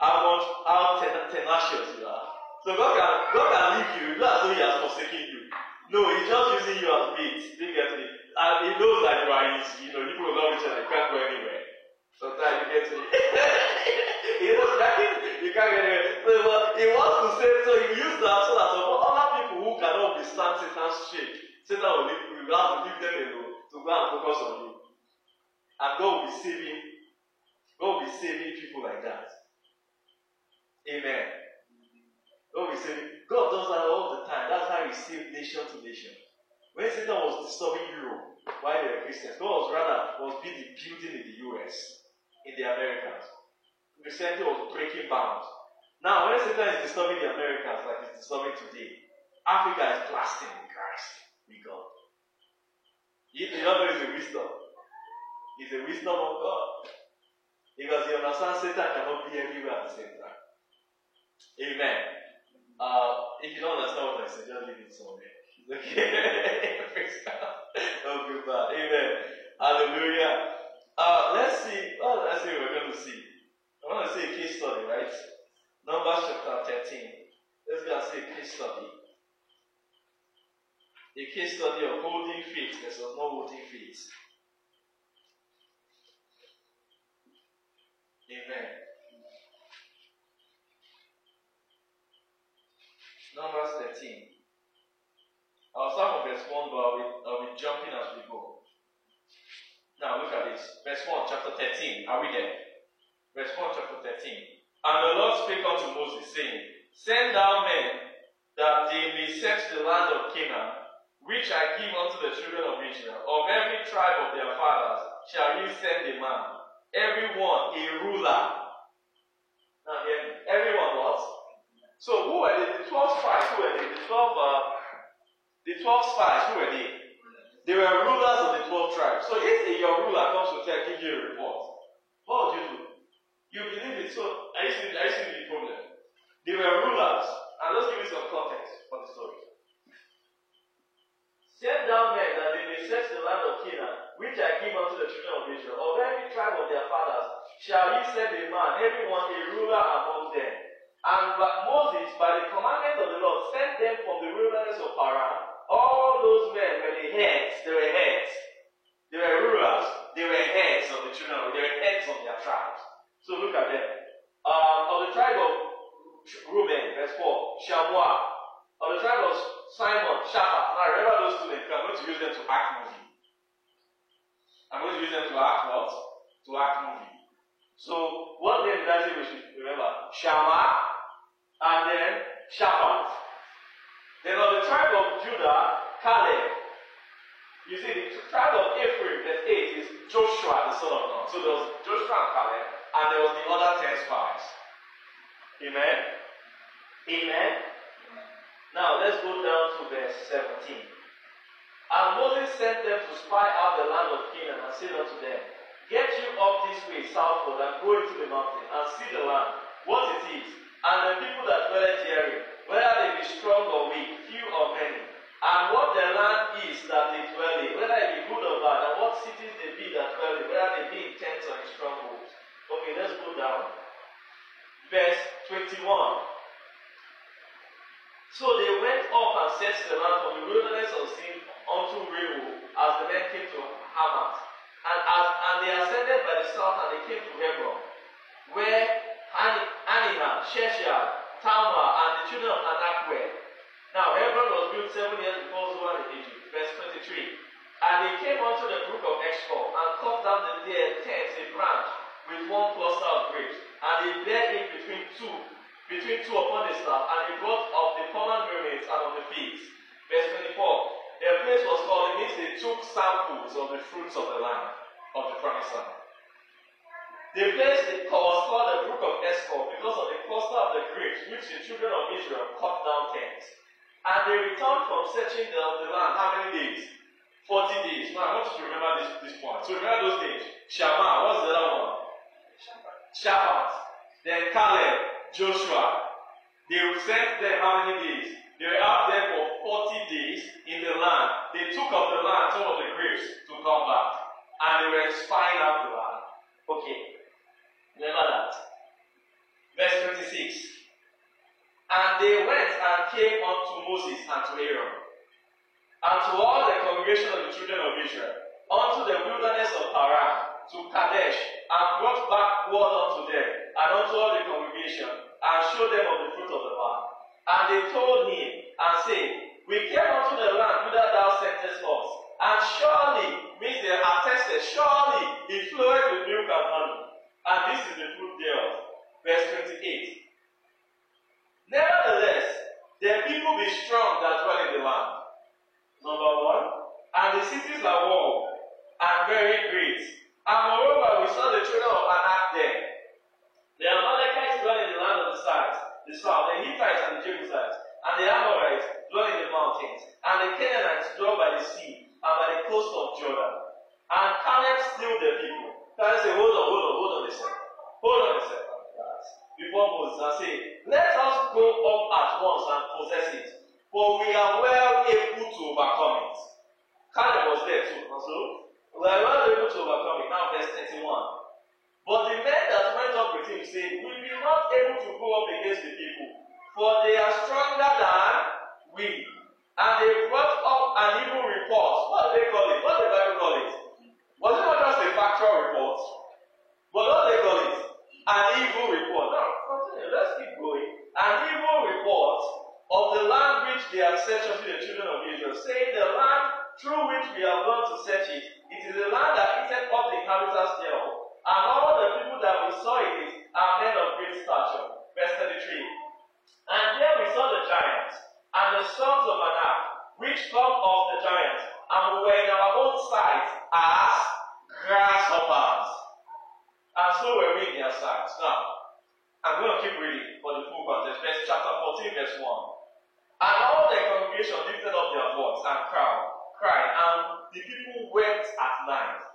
how much, how ten, tenacious you are. So God can, God can leave you, it's not as though He has forsaken you. No, He's just using you as bait. Do you get me? And He knows that you are His, you know, you will not reach and you can't go anywhere. Sometimes you get me. he knows that you can't get anywhere. So but He wants to say, so He will use that so that some other people who cannot withstand Satan's shake, Satan will, leave, will have to leave them alone to go and focus on you. And God will be saving, God will be saving people like that. Amen. God will be saving. God does that all the nation to nation. When Satan was disturbing Europe while they were Christians, God was rather was building in the US, in the Americas. Christianity was breaking bounds. Now, when Satan is disturbing the Americans like it's disturbing today, Africa is blasting in Christ with God. You, know it's a wisdom. It's a wisdom of God. Because you understand Satan cannot be everywhere at the same time. Amen. Uh, if you don't understand what I said, just leave it somewhere. It's okay. Feel bad. Amen. Hallelujah. Uh, let's see. Oh, let's see we're going to see. I want to see a case study, right? Numbers chapter 13. Let's go and see a case study. A case study of holding faith versus not holding faith. Amen. Numbers 13. I'll start from verse 1, but I'll be, I'll be jumping as we go. Now look at this. Verse 1, chapter 13. Are we there? Verse 1, chapter 13. And the Lord spake unto Moses, saying, Send thou men that they may search the land of Canaan, which I give unto the children of Israel. Of every tribe of their fathers shall ye send a man, every one a ruler. Now hear me. Everyone? So who were they? The 12 spies, who were they? The 12, uh, the 12 spies, who were they? They were rulers of the 12 tribes. So if your ruler comes to tell, give you a report, what would you do? You believe it. So are you seeing, are you seeing the problem? They were rulers. And let's give you some context for the story. Send down men that they may search the land of Canaan, which I give unto the children of Israel. Of every tribe of their fathers shall ye send a man, every one a ruler among them. And but Moses, by the commandment of the Lord, sent them from the wilderness of Paran. All those men were the heads, they were heads. They were rulers, they were heads of the children they were heads of their tribes. So look at them. Um, of the tribe of Reuben, verse 4, Shammua. Of the tribe of Simeon, Shaphat. Now remember those two names. I'm going to use them to act movie. I'm going to use them to act what? To act movie. So what name did I say we should remember? Shammah and then Shaphat. Then of the tribe of Judah, Caleb. You see, the tribe of Ephraim, verse 8, is Joshua, the son of Nun. So there was Joshua and Caleb, and there was the other 10 spies. Amen? Amen? Now let's go down to verse 17. And Moses sent them to spy out the land of Canaan and said unto them, Get you up this way southward and go into the mountain and see the land, what it is, and the people that dwell therein, whether they be strong or weak, few or many, and what the land is that they dwell in, whether it be good or bad, and what cities they be that dwell in, whether they be in tents or in strongholds. Okay, let's go down. Verse 21. So they went up and searched the land from the wilderness of Sin unto Rehob, as the men came to Hamath. And, as, and they ascended by the south, and they came to Hebron, where Ani- Aniham, Sheshai, Talmai, and the children of Anak were. Now Hebron was built seven years before Zoan in Egypt. Verse 23. And they came unto the brook of Eshcol, and cut down the there tents a branch with one cluster of grapes, and they bare it between two, between two upon the staff, and they brought of the common pomegranates and of the figs. Verse 24. Their place was called, it means they took samples of the fruits of the land, of the promised land. The place was called the brook of Eshcol because of the cluster of the grapes which the children of Israel cut down tents. And they returned from searching the, the land how many days? 40 days. Now I want you to remember this, this point. So remember those names. Shammah, what's the other one? Shaphat. Then Caleb, Joshua. They sent them how many days? They were out there for 40 days in the land. They took of the land some of the grapes to come back. And they were spying out the land. Okay. Remember that. Verse 26. And they went and came unto Moses and to Aaron, and to all the congregation of the children of Israel, unto the wilderness of Paran, to Kadesh, and brought back word unto them, and unto all the congregation, and showed them of the fruit of the land. And they told him, and said, We came unto the land whither thou sentest us, and surely, means they attested, surely it floweth with milk and honey, and this is the fruit thereof. Verse 28. Nevertheless, the people be strong that dwell in the land. Number one, and the cities are walled and very great. And moreover, we saw the children of Anak there. The Amalekites dwell in the land of the south, the south, the Hittites and the Jebusites, and the Amorites dwell in the mountains, and the Canaanites dwell by the sea and by the coast of Jordan. And Caleb slew the people. Caleb said, Hold on, hold on, hold on a second. Hold on a second. Before Moses and say, Let us go up at once and possess it, for we are well able to overcome it. Caleb was there too, also. We are well able to overcome it. Now, verse 31. But the men that went up with him said, We will not be able to go up against the people, for they are stronger than we. And they brought up an evil report. What do they call it? What do the Bible call it? Was it not just a factual report? But what do they call it? An evil report. Now, continue. Let's keep going. An evil report of the land which they have searched unto the children of Israel, saying, The land through which we have gone to search it, it is a land that eateth up the inhabitants thereof. And all the people that we saw in it are men of great stature. Verse 33. And there we saw the giants, and the sons of Anak, which come of the giants, and we were in our own sight as grasshoppers. And so were we in their sight. Now, I'm going to keep reading for the full context. Verse chapter 14, verse 1. And all the congregation lifted up their voice and cried, cried, and the people wept at night.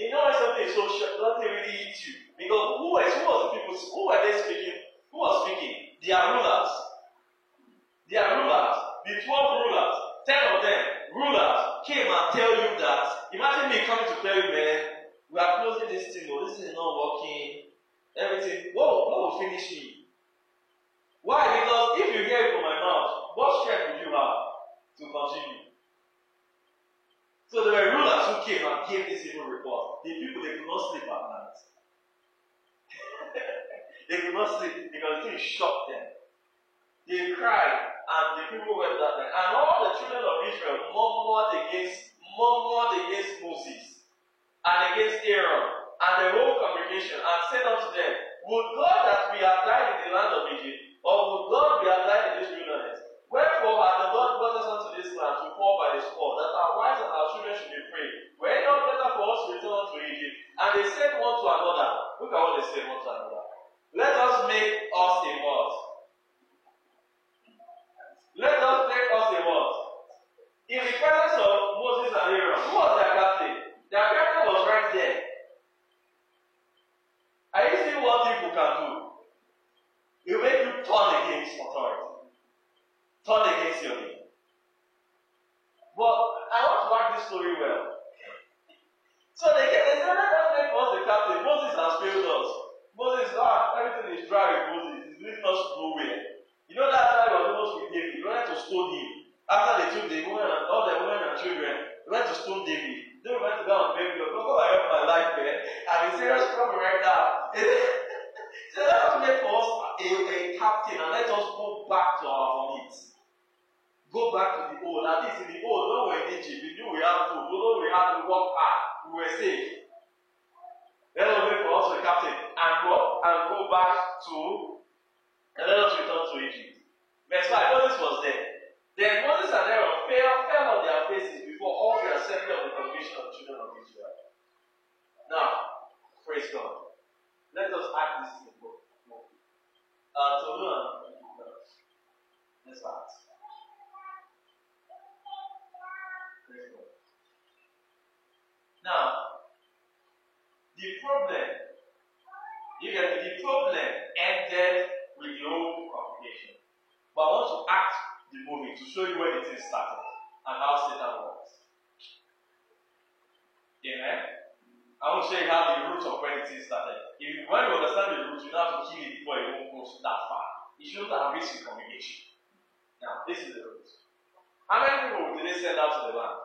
You know when something is so short, nothing really hit you. Because who was, who was the people, who were they speaking? Who was speaking? They are rulers. They are rulers. The 12 rulers, 10 of them, rulers, came and tell you that. Imagine me coming to tell you, man, we are closing this thing, oh, this is not working. Everything, what, what will finish me? Why? Because if you hear it from my mouth, what strength would you have to continue? So there were rulers who came and gave this evil report. The people they could not sleep at night. they could not sleep because the thing shocked them. They cried, and the people wept that night. And all the children of Israel murmured against murmured against Moses and against Aaron and the whole congregation and said unto them, Would God that we had died in the land of Egypt, or would God we had died in this wilderness? Wherefore hath the Lord brought us unto this land to fall by the sword, that our wives and our children should be free? Were it not better for us to return unto Egypt? And they said one to another, Look at what they said one to another. Let us make us a what? Let us make us a what? In the presence of Moses and Aaron, who was? Their captain was right there. Are you seeing what people can do? It will make you turn against authority. Turn against your name. But I want to back this story well. So they get they said, let us make us the captain. Moses has failed us. Moses, ah, everything is dry with Moses. He's leading us nowhere. You know that time was almost with David. They wanted to stone him. After they took the women and all the women and children, they went to stone David. They went to go and beg God, God, I help my life, man. I'm in serious trouble right now. so let us make us a, a captain and let us go back to our vomit. Go back to the old. At least in the old, when we were in Egypt, we knew we had food. Although we had to work hard, we were safe. Let us make for us a captain and go and go back to and let us return to Egypt. Verse 5, Moses was there. Then Moses and Aaron fell, fell on their faces before all the assembly of the congregation of the children of Israel. Now, praise God. Let us act this in the book. Uh, Tolu and Let's start. Praise God. Now, the problem, you get the problem ended with the old congregation. But I want to act the movie to show you where the thing started and how Satan works. Amen? I want to show you how the root of where the thing started. If you, when you understand the root, you don't have to kill it before it won't go that far. It shouldn't have reached the congregation. Now, this is the root. How many people did they send out to the land?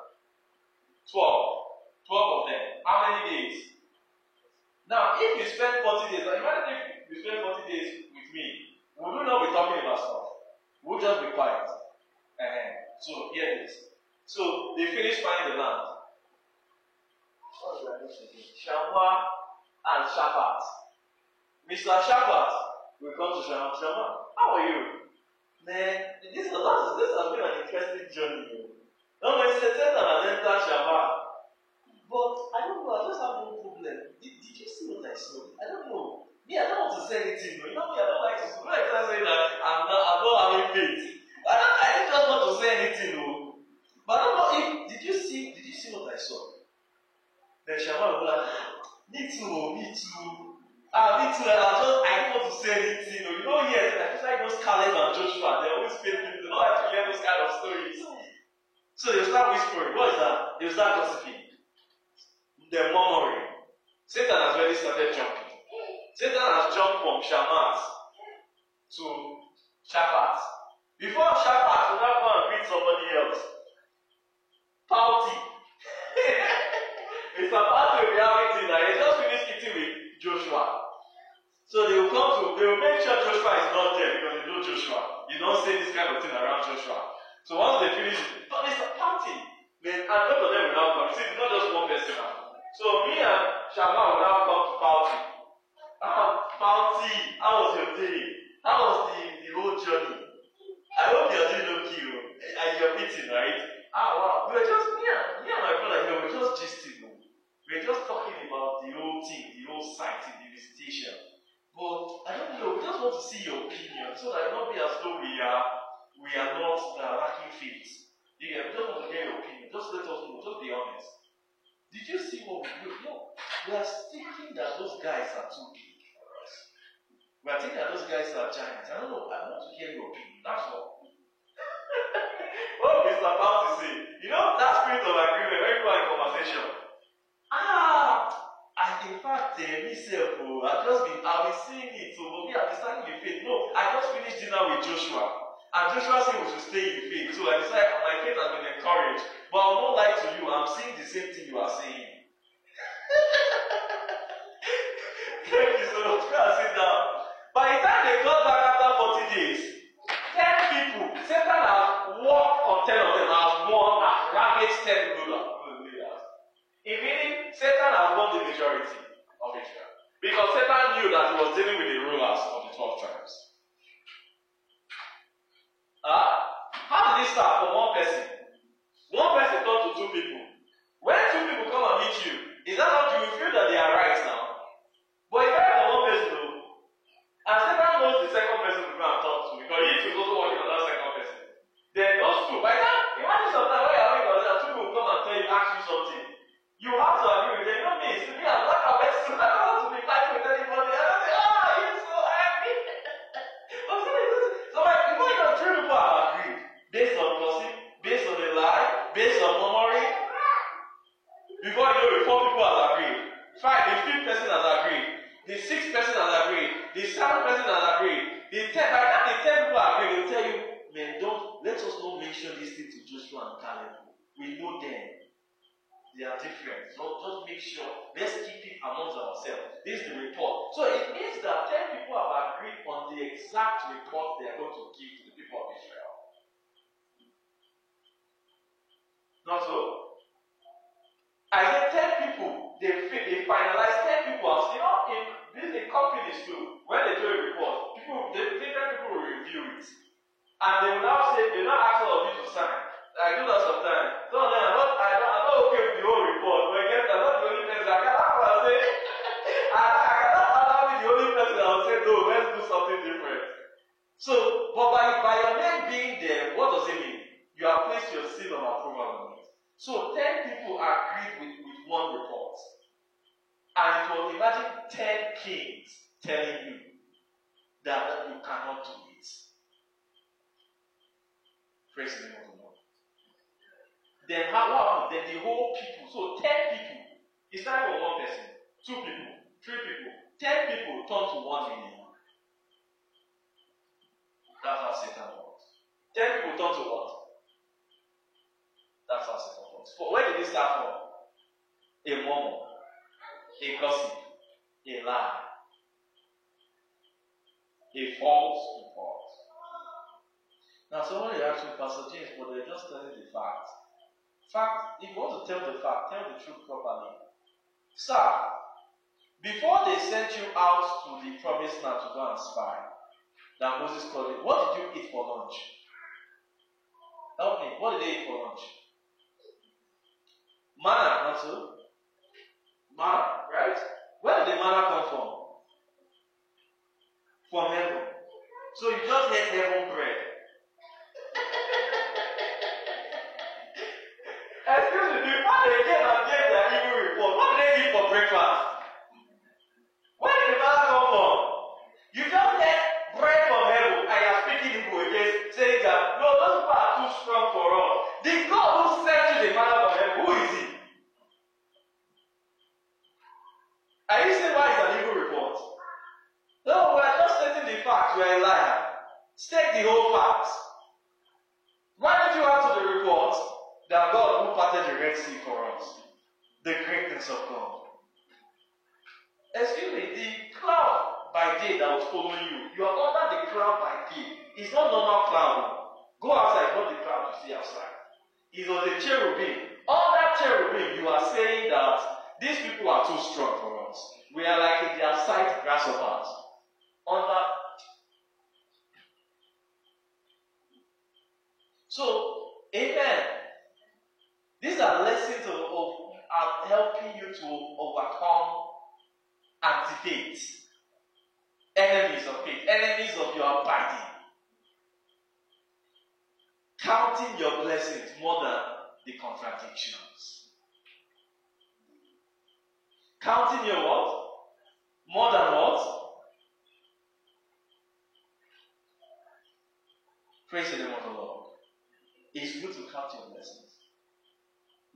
Twelve. Twelve of them. How many days? Now, if you spend 40 days, like imagine if you spend 40 days with me, we will not be talking about stuff? We'll just be quiet. Uh-huh. So, here it is. So, they finished finding the land. What? Shammua and Shaphat. Mr. Shaphat will come to Shammua. Shammua, how are you? Man, this, this, this has been an interesting journey. Now, when Satan has entered Shammua, but I don't know, I just have one problem. Did, did you see what I saw? I don't know. Me, I don't want to say anything. You know me, I don't like to say like saying that I'm not I'm not having faith. I don't I just want to say anything, no. But I don't know if did you see did you see what I saw? Then Shaman was like, me too, oh, me too. Ah, me too. I just I don't want to say anything. You know, yes, I feel like those Caleb and Joshua, they always feel people, they don't to hear those kind of stories. So they start whispering. What is that? They start gossiping. The murmuring. Satan has already started jumping. Satan has jumped from Shamat to Shaphat. Before Shaphat will now go and beat somebody else. Palti. Mr. Palti will be having dinner. He just finished eating with Joshua. So they will come to, they will make sure Joshua is not there because they know Joshua. You don't say this kind of thing around Joshua. So once they finish but it's a party. Then, and both of them will now come. You see, it's not just one person now. So me and Shama will now come to party. Ah, party. How was your day? How was the, the whole journey? I hope you're doing okay. oh. And you're eating, right? Ah, wow. We were just, we are thinking that those guys are too big for us. We are thinking that those guys are giants. I don't know, I want to hear your opinion. That's all. what Mr. About to say, you know, that spirit of agreement, when people are conversation. Ah, and in fact, uh, myself, oh, I've just been, I've been seeing it. So, for me, I've faith. No, I just finished dinner with Joshua. And Joshua said we should stay in faith. So I decided my faith has been encouraged. But I will not lie to you, I'm seeing the same thing you are saying. They got back after 40 days, 10 people, Satan has walked on 10 of them, has won, has ravaged 10 rulers. In meaning, Satan has won the majority of Israel. Because Satan knew that he was dealing with the rulers of the 12 tribes. Ah, how did it start from one person? One person turned to two people. When two people come and meet you, is that not you feel that they are right now? It's to me, I'm not a person. I don't want to be fighting with anybody. I don't say, ah, you're so happy. I'm so like, you know, you know, three people have agreed based on gossip, based on a lie, based on murmuring. Before you know four people have agreed. Five, the fifth person has agreed. The sixth person has agreed. The seventh person has agreed. The ten, by the the ten people agree, they'll tell you, man, don't let us not mention this thing to Joshua and Caleb. We know them. They are different. So just make sure, let's keep it amongst ourselves. This is the report. So it means that 10 people have agreed on the exact report they are going to give to the people of Israel. Not so? I said 10 people, they, they finalize 10 people. As, you know, in, this in companies too, when they do a report, people, they, different people will review it. And they will now say, they will now ask all of you to sign. I do that sometimes. Them are not, I I'm not okay with the whole report. But again, I'm not the only person. I cannot say, I, I cannot allow me the only person that will say, no, let's do something different. So, but by, by your name being there, what does it mean? You have placed your seal of approval on it. So, 10 people agreed with, with one report. And was, imagine 10 kings telling you that you cannot do it. Praise the Lord. Then how what happened? Then the whole people, so 10 people, not for one person, two people, three people, 10 people turn to one million. That's how Satan works. 10 people turn to what? That's how Satan works. But where did it start from? A murmur, a gossip, a lie, a false report. Now, somebody asked me, Pastor James, but they're just telling the fact. Fact, if you want to tell the fact, tell the truth properly. Sir, before they sent you out to the promised land to go and spy, that Moses called it, what did you eat for lunch? Help me, what did they eat for lunch? Manna, not so? Manna, right? Where did the manna come from? From heaven. So you just ate heaven bread. Excuse me, before they came and gave their evil report, what did they eat for breakfast? Where did the manna come from? You just get bread from heaven and you are speaking Igbo again, saying that no, those people are too strong for us. The God who sent you the manna from heaven, who is he? Are you saying why is an evil report? That God who parted the Red Sea for us. Greatness of God. Excuse me, the cloud by day that was following you, you are under the cloud by day. It's not normal cloud. Oh. Go outside, not the cloud you see outside. It's on the cherubim. That cherubim, you are saying that these people are too strong for us. We are like in their sight grasshoppers. Under So, amen. These are are helping you to overcome anti-faith, enemies of faith, enemies of your body. Counting your blessings more than the contradictions. Counting your what? More than what? Praise the name of the Lord. It's good to count your blessings.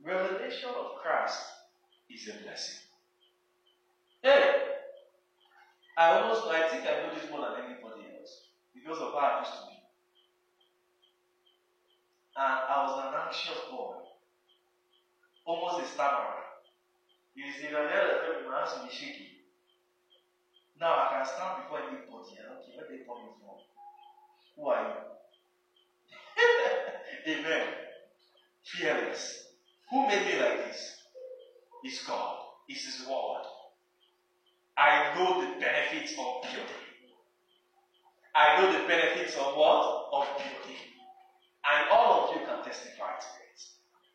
Revelation of Christ is a blessing. Hey! I almost I think I know this more than anybody else because of how I used to be. And I was an anxious boy, almost a stammerer. You see, if I heard my hands shaky. Now I can stand before anybody. I don't care where they coming from. Who are you? Amen. Fearless. Who made me like this? It's God. It's His word. I know the benefits of beauty. I know the benefits of what? Of beauty. And all of you can testify to it.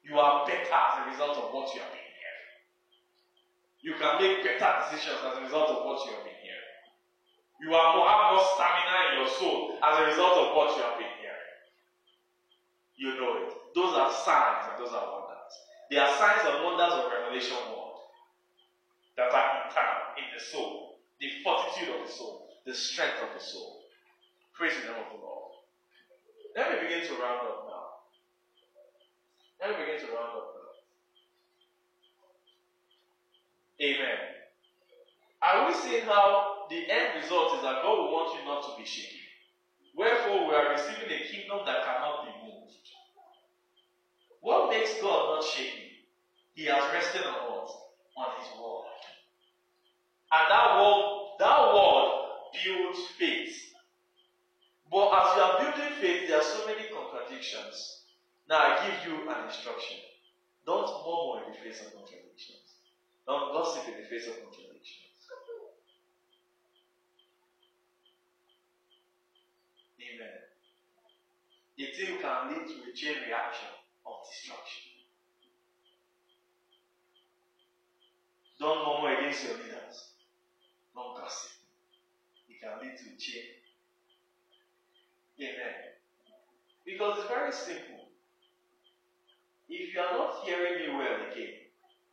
You are better as a result of what you have been hearing. You can make better decisions as a result of what you have been hearing. You are more, have more stamina in your soul as a result of what you have been hearing. You know it. Those are signs and those are wonders. They are signs and wonders of revelation word that are internal in the soul, the fortitude of the soul, the strength of the soul. Praise the name of the Lord. Let me begin to round up now. Let me begin to round up now. Amen. Are we seeing how the end result is that God will want you not to be shaken? Wherefore, we are receiving a kingdom that cannot be moved. What makes God not shaky? He has rested on what? On His word. And that word, that word builds faith. But as you are building faith, there are so many contradictions. Now I give you an instruction. Don't murmur in the face of contradictions. Don't gossip in the face of contradictions. Amen. The thing can lead to a chain reaction of destruction. Don't murmur against your leaders. Don't gossip. It can lead to chain. Amen. Because it's very simple. If you are not hearing me well again,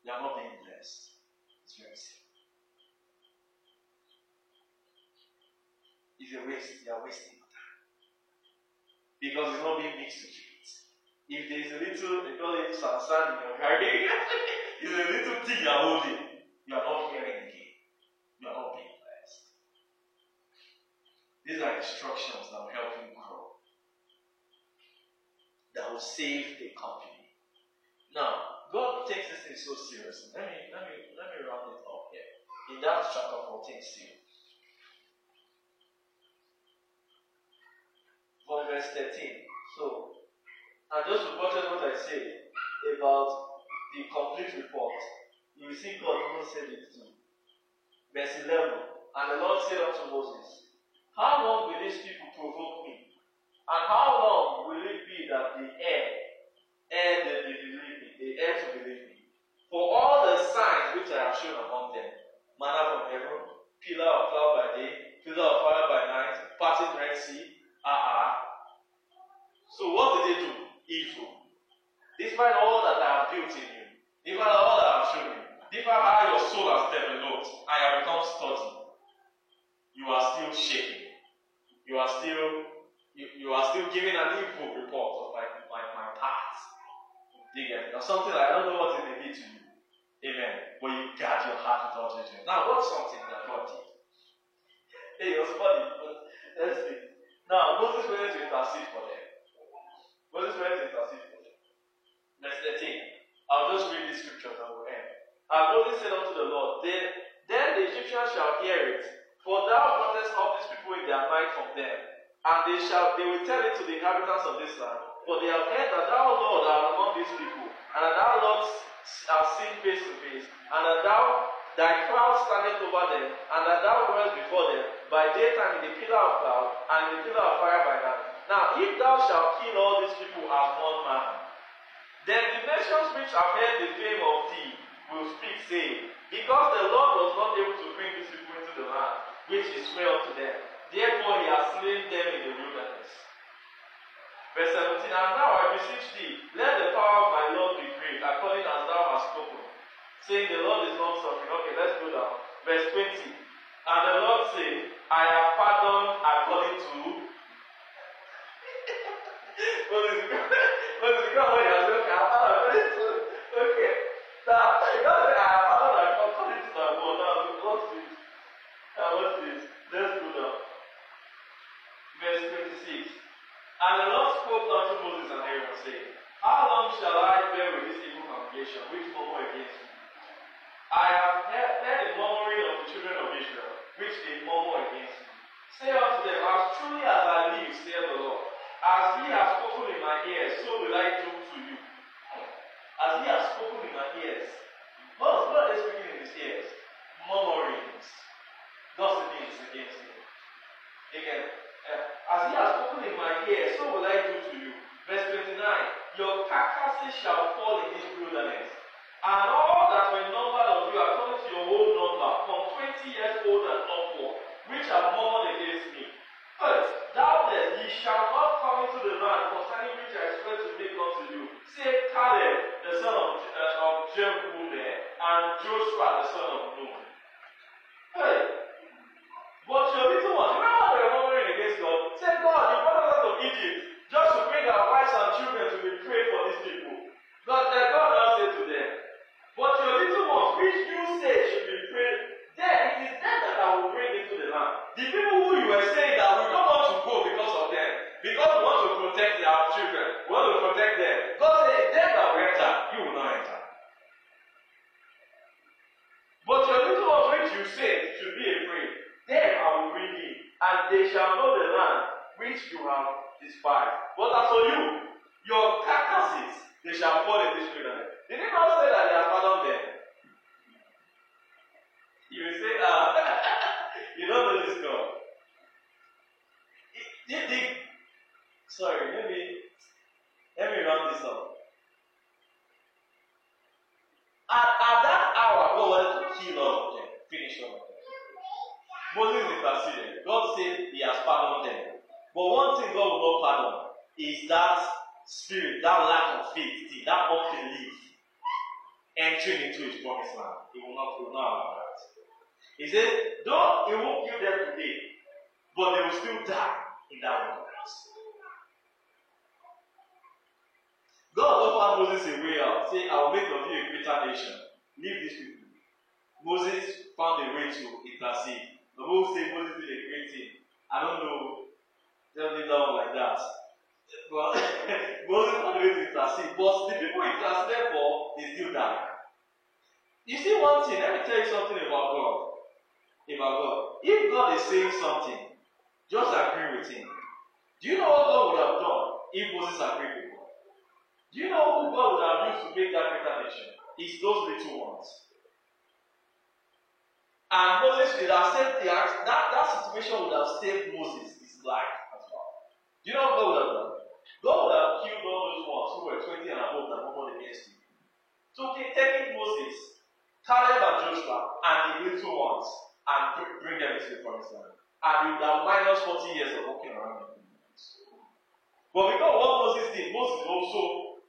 you are not being blessed. It's very simple. It's a waste. You are wasting your time. Because it's not being mixed with it. If there is a little, they call it some sand in your garden, it's a little thing you are holding. You are not hearing again. You are not being blessed. These are instructions that will help you grow. That will save the company. Now, God takes this thing so seriously. Let me let me let me round it up here. In that chapter 14 still. From verse 13. So, and just reported what I said about the complete report. You see God even said it too. Verse 11. And the Lord said unto Moses, How long will these people provoke me? And how long will it be that the air, air that they believe me, the to believe me? For all the signs which I have shown among them, manna from heaven, pillar of cloud by day, pillar of fire by night, parting Red Sea, ah ah. So what did they do? Evil. Despite all that I have built in you, despite all that I have shown you, despite how your soul has developed, you have become sturdy, you are still shaking. You are still you, you are still giving an evil report of my, my, my past. You get it? Or something like I don't know what it may be to you. Amen. But you guard your heart with all judgment. Now, what's something that God did? Hey, it was funny. Let's see. Now, Moses went to intercede for them. Well, it's very interceding. Verse 13. I'll just read these scriptures and we'll end. And Moses said unto the Lord, then, then the Egyptians shall hear it, for thou broughtest up these people in their might from them, and they shall they will tell it to the inhabitants of this land. For they have heard that thou, Lord, art among these people, and that thou, Lord, art seen face to face, and that thou thy cloud standeth over them, and that thou goest before them by daytime in the pillar of cloud and in the pillar of fire by night. Now, if thou shalt kill all these people as one man, then the nations which have heard the fame of thee will speak, saying, Because the Lord was not able to bring these people into the land, which he sware unto them, therefore he has slain them in the wilderness. Verse 17, And now I beseech thee, let the power of my Lord be great, according as thou hast spoken. Saying, The Lord is long suffering. Okay, let's go down. Verse 20, And the Lord said, I have pardoned according to. Say unto them, As truly as I live, saith the Lord, as he has spoken in my ears, so will I do to you. As he has spoken in my ears. What God is speaking in his ears? Murmurings, gossipings against him. Again, uh, as he has spoken in my ears, so will I do to you. Verse 29 Your carcasses shall fall in this wilderness, and all that were numbered of you according to your whole number, from 20 years old and upward, which have murmured against me. But doubtless ye shall not come into the land concerning which I swear to make unto you. Say Caleb, the son of, uh, of Jephunneh, and Joshua, the son of Nun. Hey, but your little ones, remember they were murmuring against God. Say, God, you brought us out of Egypt just to bring our wives and children to be prayed for these people. But uh, God now said to them, But your little ones, which you say should be prayed, then it is them that I will bring into the land. The people who you were saying that we want protect them. God said, Them that will enter, you will not enter. But your little ones which you say should be afraid, them I will bring in, and they shall know the land which you have despised. But as for you, your carcasses, they shall fall in this wilderness. Did he not say that they have pardoned them? You will say, ah, you don't know this God. Did the, sorry, maybe, let me round this up. At, at that hour, God wanted to kill all of them, finish all of them. Moses interceded. God said he has pardoned them. But one thing God will not pardon is that spirit, that lack of faith, that unbelief entering into his promised land. He will not, he will not allow that. He said, though he won't kill them today, but they will still die in that wilderness. God offered Moses a way out, saying, I will make of you a greater nation. Leave these people. Moses found a way to intercede. The says Moses did a great thing. I don't know, tell me down like that. But Moses found a way to intercede. But the people interceded for, they still die. You see one thing, let me tell you something about God. About God. If God is saying something, just agree with him. Do you know what God would have done if Moses agreed with God? Do you know who God would have used to make that greater nation? It's those little ones. And Moses would have saved the that, that situation would have saved Moses his life as well. Do you know what God would have done? God would have killed all those ones who were 20 and above that murmured against him. So okay, taking Moses, Caleb and Joshua, and the little ones, and bring them into the promised land. And he would have minus 40 years of walking around in the But because what Moses did, Moses also,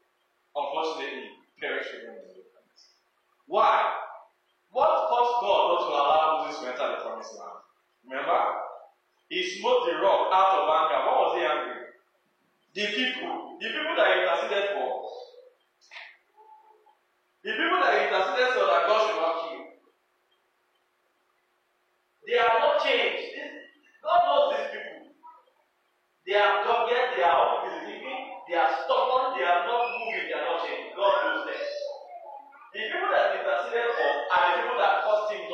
unfortunately, perished them in the wilderness. Why? What caused God not to allow Moses to enter the promised land? Remember? He smote the rock out of anger. What was he angry? The people, the people that he interceded for, the people that he interceded for that God should not kill, they are not changed. God knows these people. They are dogged, they are unbelieving, they are stubborn, they are not moving, they oh, are not changing. God knows them. The people that he interceded for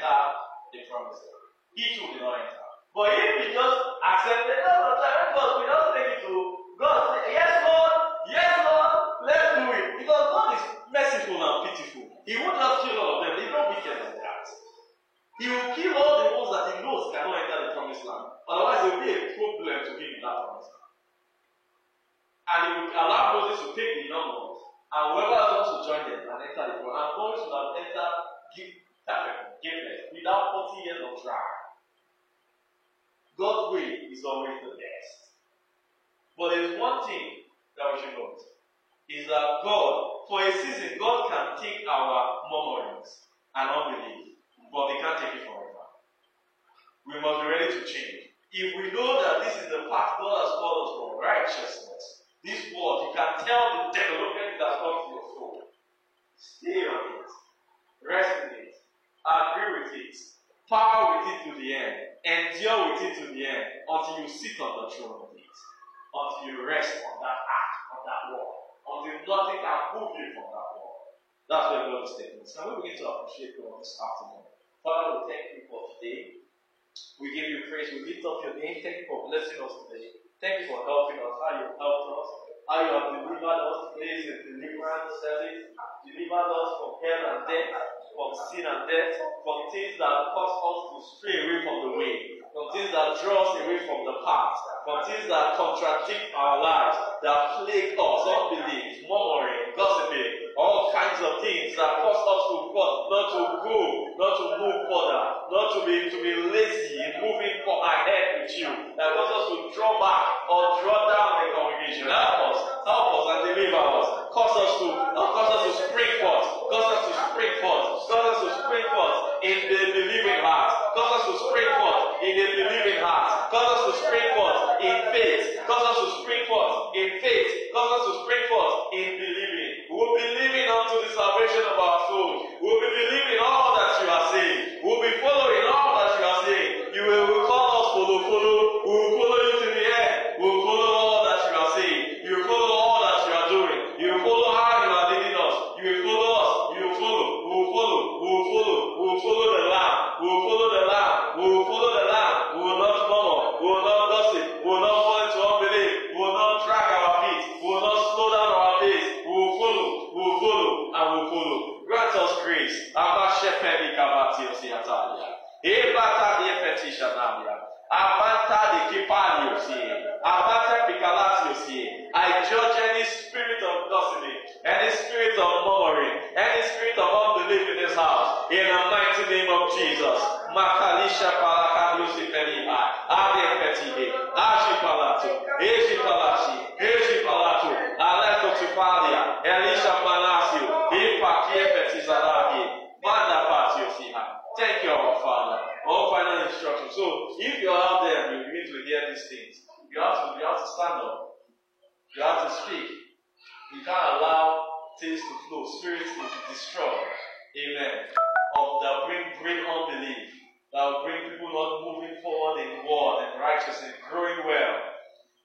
are the promised land. He too did not enter. But if he just accepted, no, no, God, we don't take it to God. Yes, Lord, yes, Lord, let's do it. Because God is merciful and pitiful. He won't just kill all of them. He's not wicked like that. He will kill all the ones that he knows cannot enter the promised land. Otherwise, there will be a problem to him in that promised land. And he will allow Moses to take the ones. And whoever wants to join them and enter the promised and God should have entered given without 40 years of trial. God's way is always the best. But there's one thing that we should note is that God, for a season, God can take our murmurings and unbelief, but He can't take it forever. We must be ready to change. If we know that this is the path God has called us for righteousness, this word, you can tell the development that's come to your soul. Stay on it, rest in it, agree with it, power with it to the end, endure with it to the end until you sit on the throne of it, until you rest on that act, on that wall, until nothing can move you from that wall. That's where God is taking us. Can we begin to appreciate God this afternoon? Father, we thank you for today. We give you praise. We lift up your name. Thank you for blessing us today. Thank you for helping us. How you helped us. How you have delivered us. Today is a deliverance service. Delivered us from hell and death, from sin and death, from things that cause us to stray away from the way, from things that draw us away from the path, from things that contradict our lives, that plague us, unbelief, murmuring, gossiping, all kinds of things that cause us to not to go, not to move further, not to be to be lazy in moving for ahead with you, that cause us to draw back or draw down the congregation. Help us, help us and deliver us. Cause us to uh, cause us to spring forth, cause us to spring forth, cause us to spring forth in the believing heart, cause us to spring forth in the believing heart, cause us to spring forth in faith, cause us to spring forth in faith, cause us to spring forth in believing. We will be living unto the salvation of our souls. We will be believing all that you are saying. We will be following all that you are saying. You will, call us follow, follow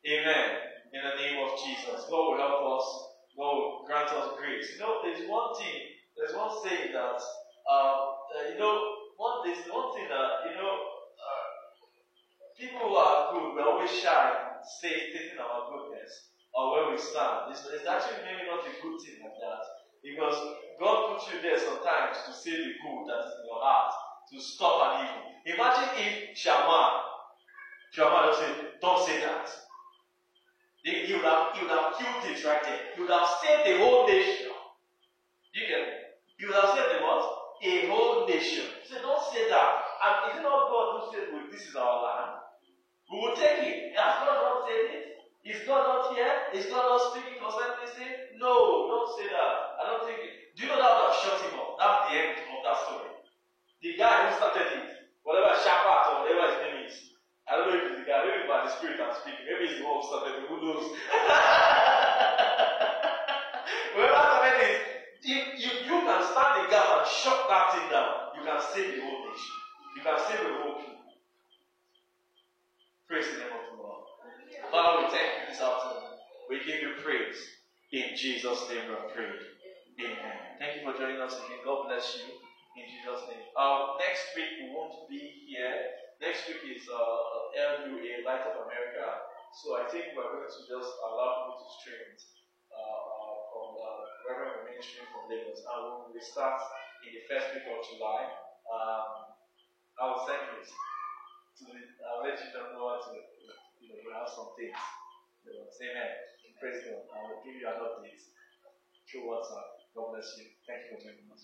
Amen. In the name of Jesus. Lord, help us. Lord, grant us grace. You know, there's one thing, there's one saying that uh, uh, you know, one there's one thing that you know, uh, people who are good, we're always shy, and say stating our goodness or where we stand. It's, it's actually maybe not a good thing like that because God puts you there sometimes to say the good that is in your heart, to stop an evil. Imagine if Shammua, Shammua would say, "Don't say that." He, would have he would have killed it right there. He would have saved the whole nation. You it? He would have saved the what? a whole nation. So don't say that. And is it not God who said, well, this is our land? We will take it. Has God not said it? Is God not here? Is God not speaking concerning this? No, don't say that. I don't think it. Do you know that would have shut him up? That's the end of that story. The guy who started it, whatever Shaphat or whatever his name is, I don't know if it's the guy, maybe by the spirit I'm speaking, maybe it's the one who started who knows? whoever started it, if you, you can stand the gap and shut that thing down, you can save the whole nation. You can save the whole people. Praise the name of the Lord. Father, we thank you this afternoon. We give you praise. In Jesus' name we pray. Amen. Thank you for joining us again. God bless you. in Jesus' name. Um, next week we won't be here. Next week is uh, LUA Light of America. So I think we're going to just allow people to stream it uh, uh, from uh, wherever we're mainstream from Lagos. And we'll start in the first week of July. Um, I will send it to the, I'll let you know what to, you know, have some things. You know, say amen. Praise God. I will give you an update through WhatsApp. God bless you. Thank you for joining us.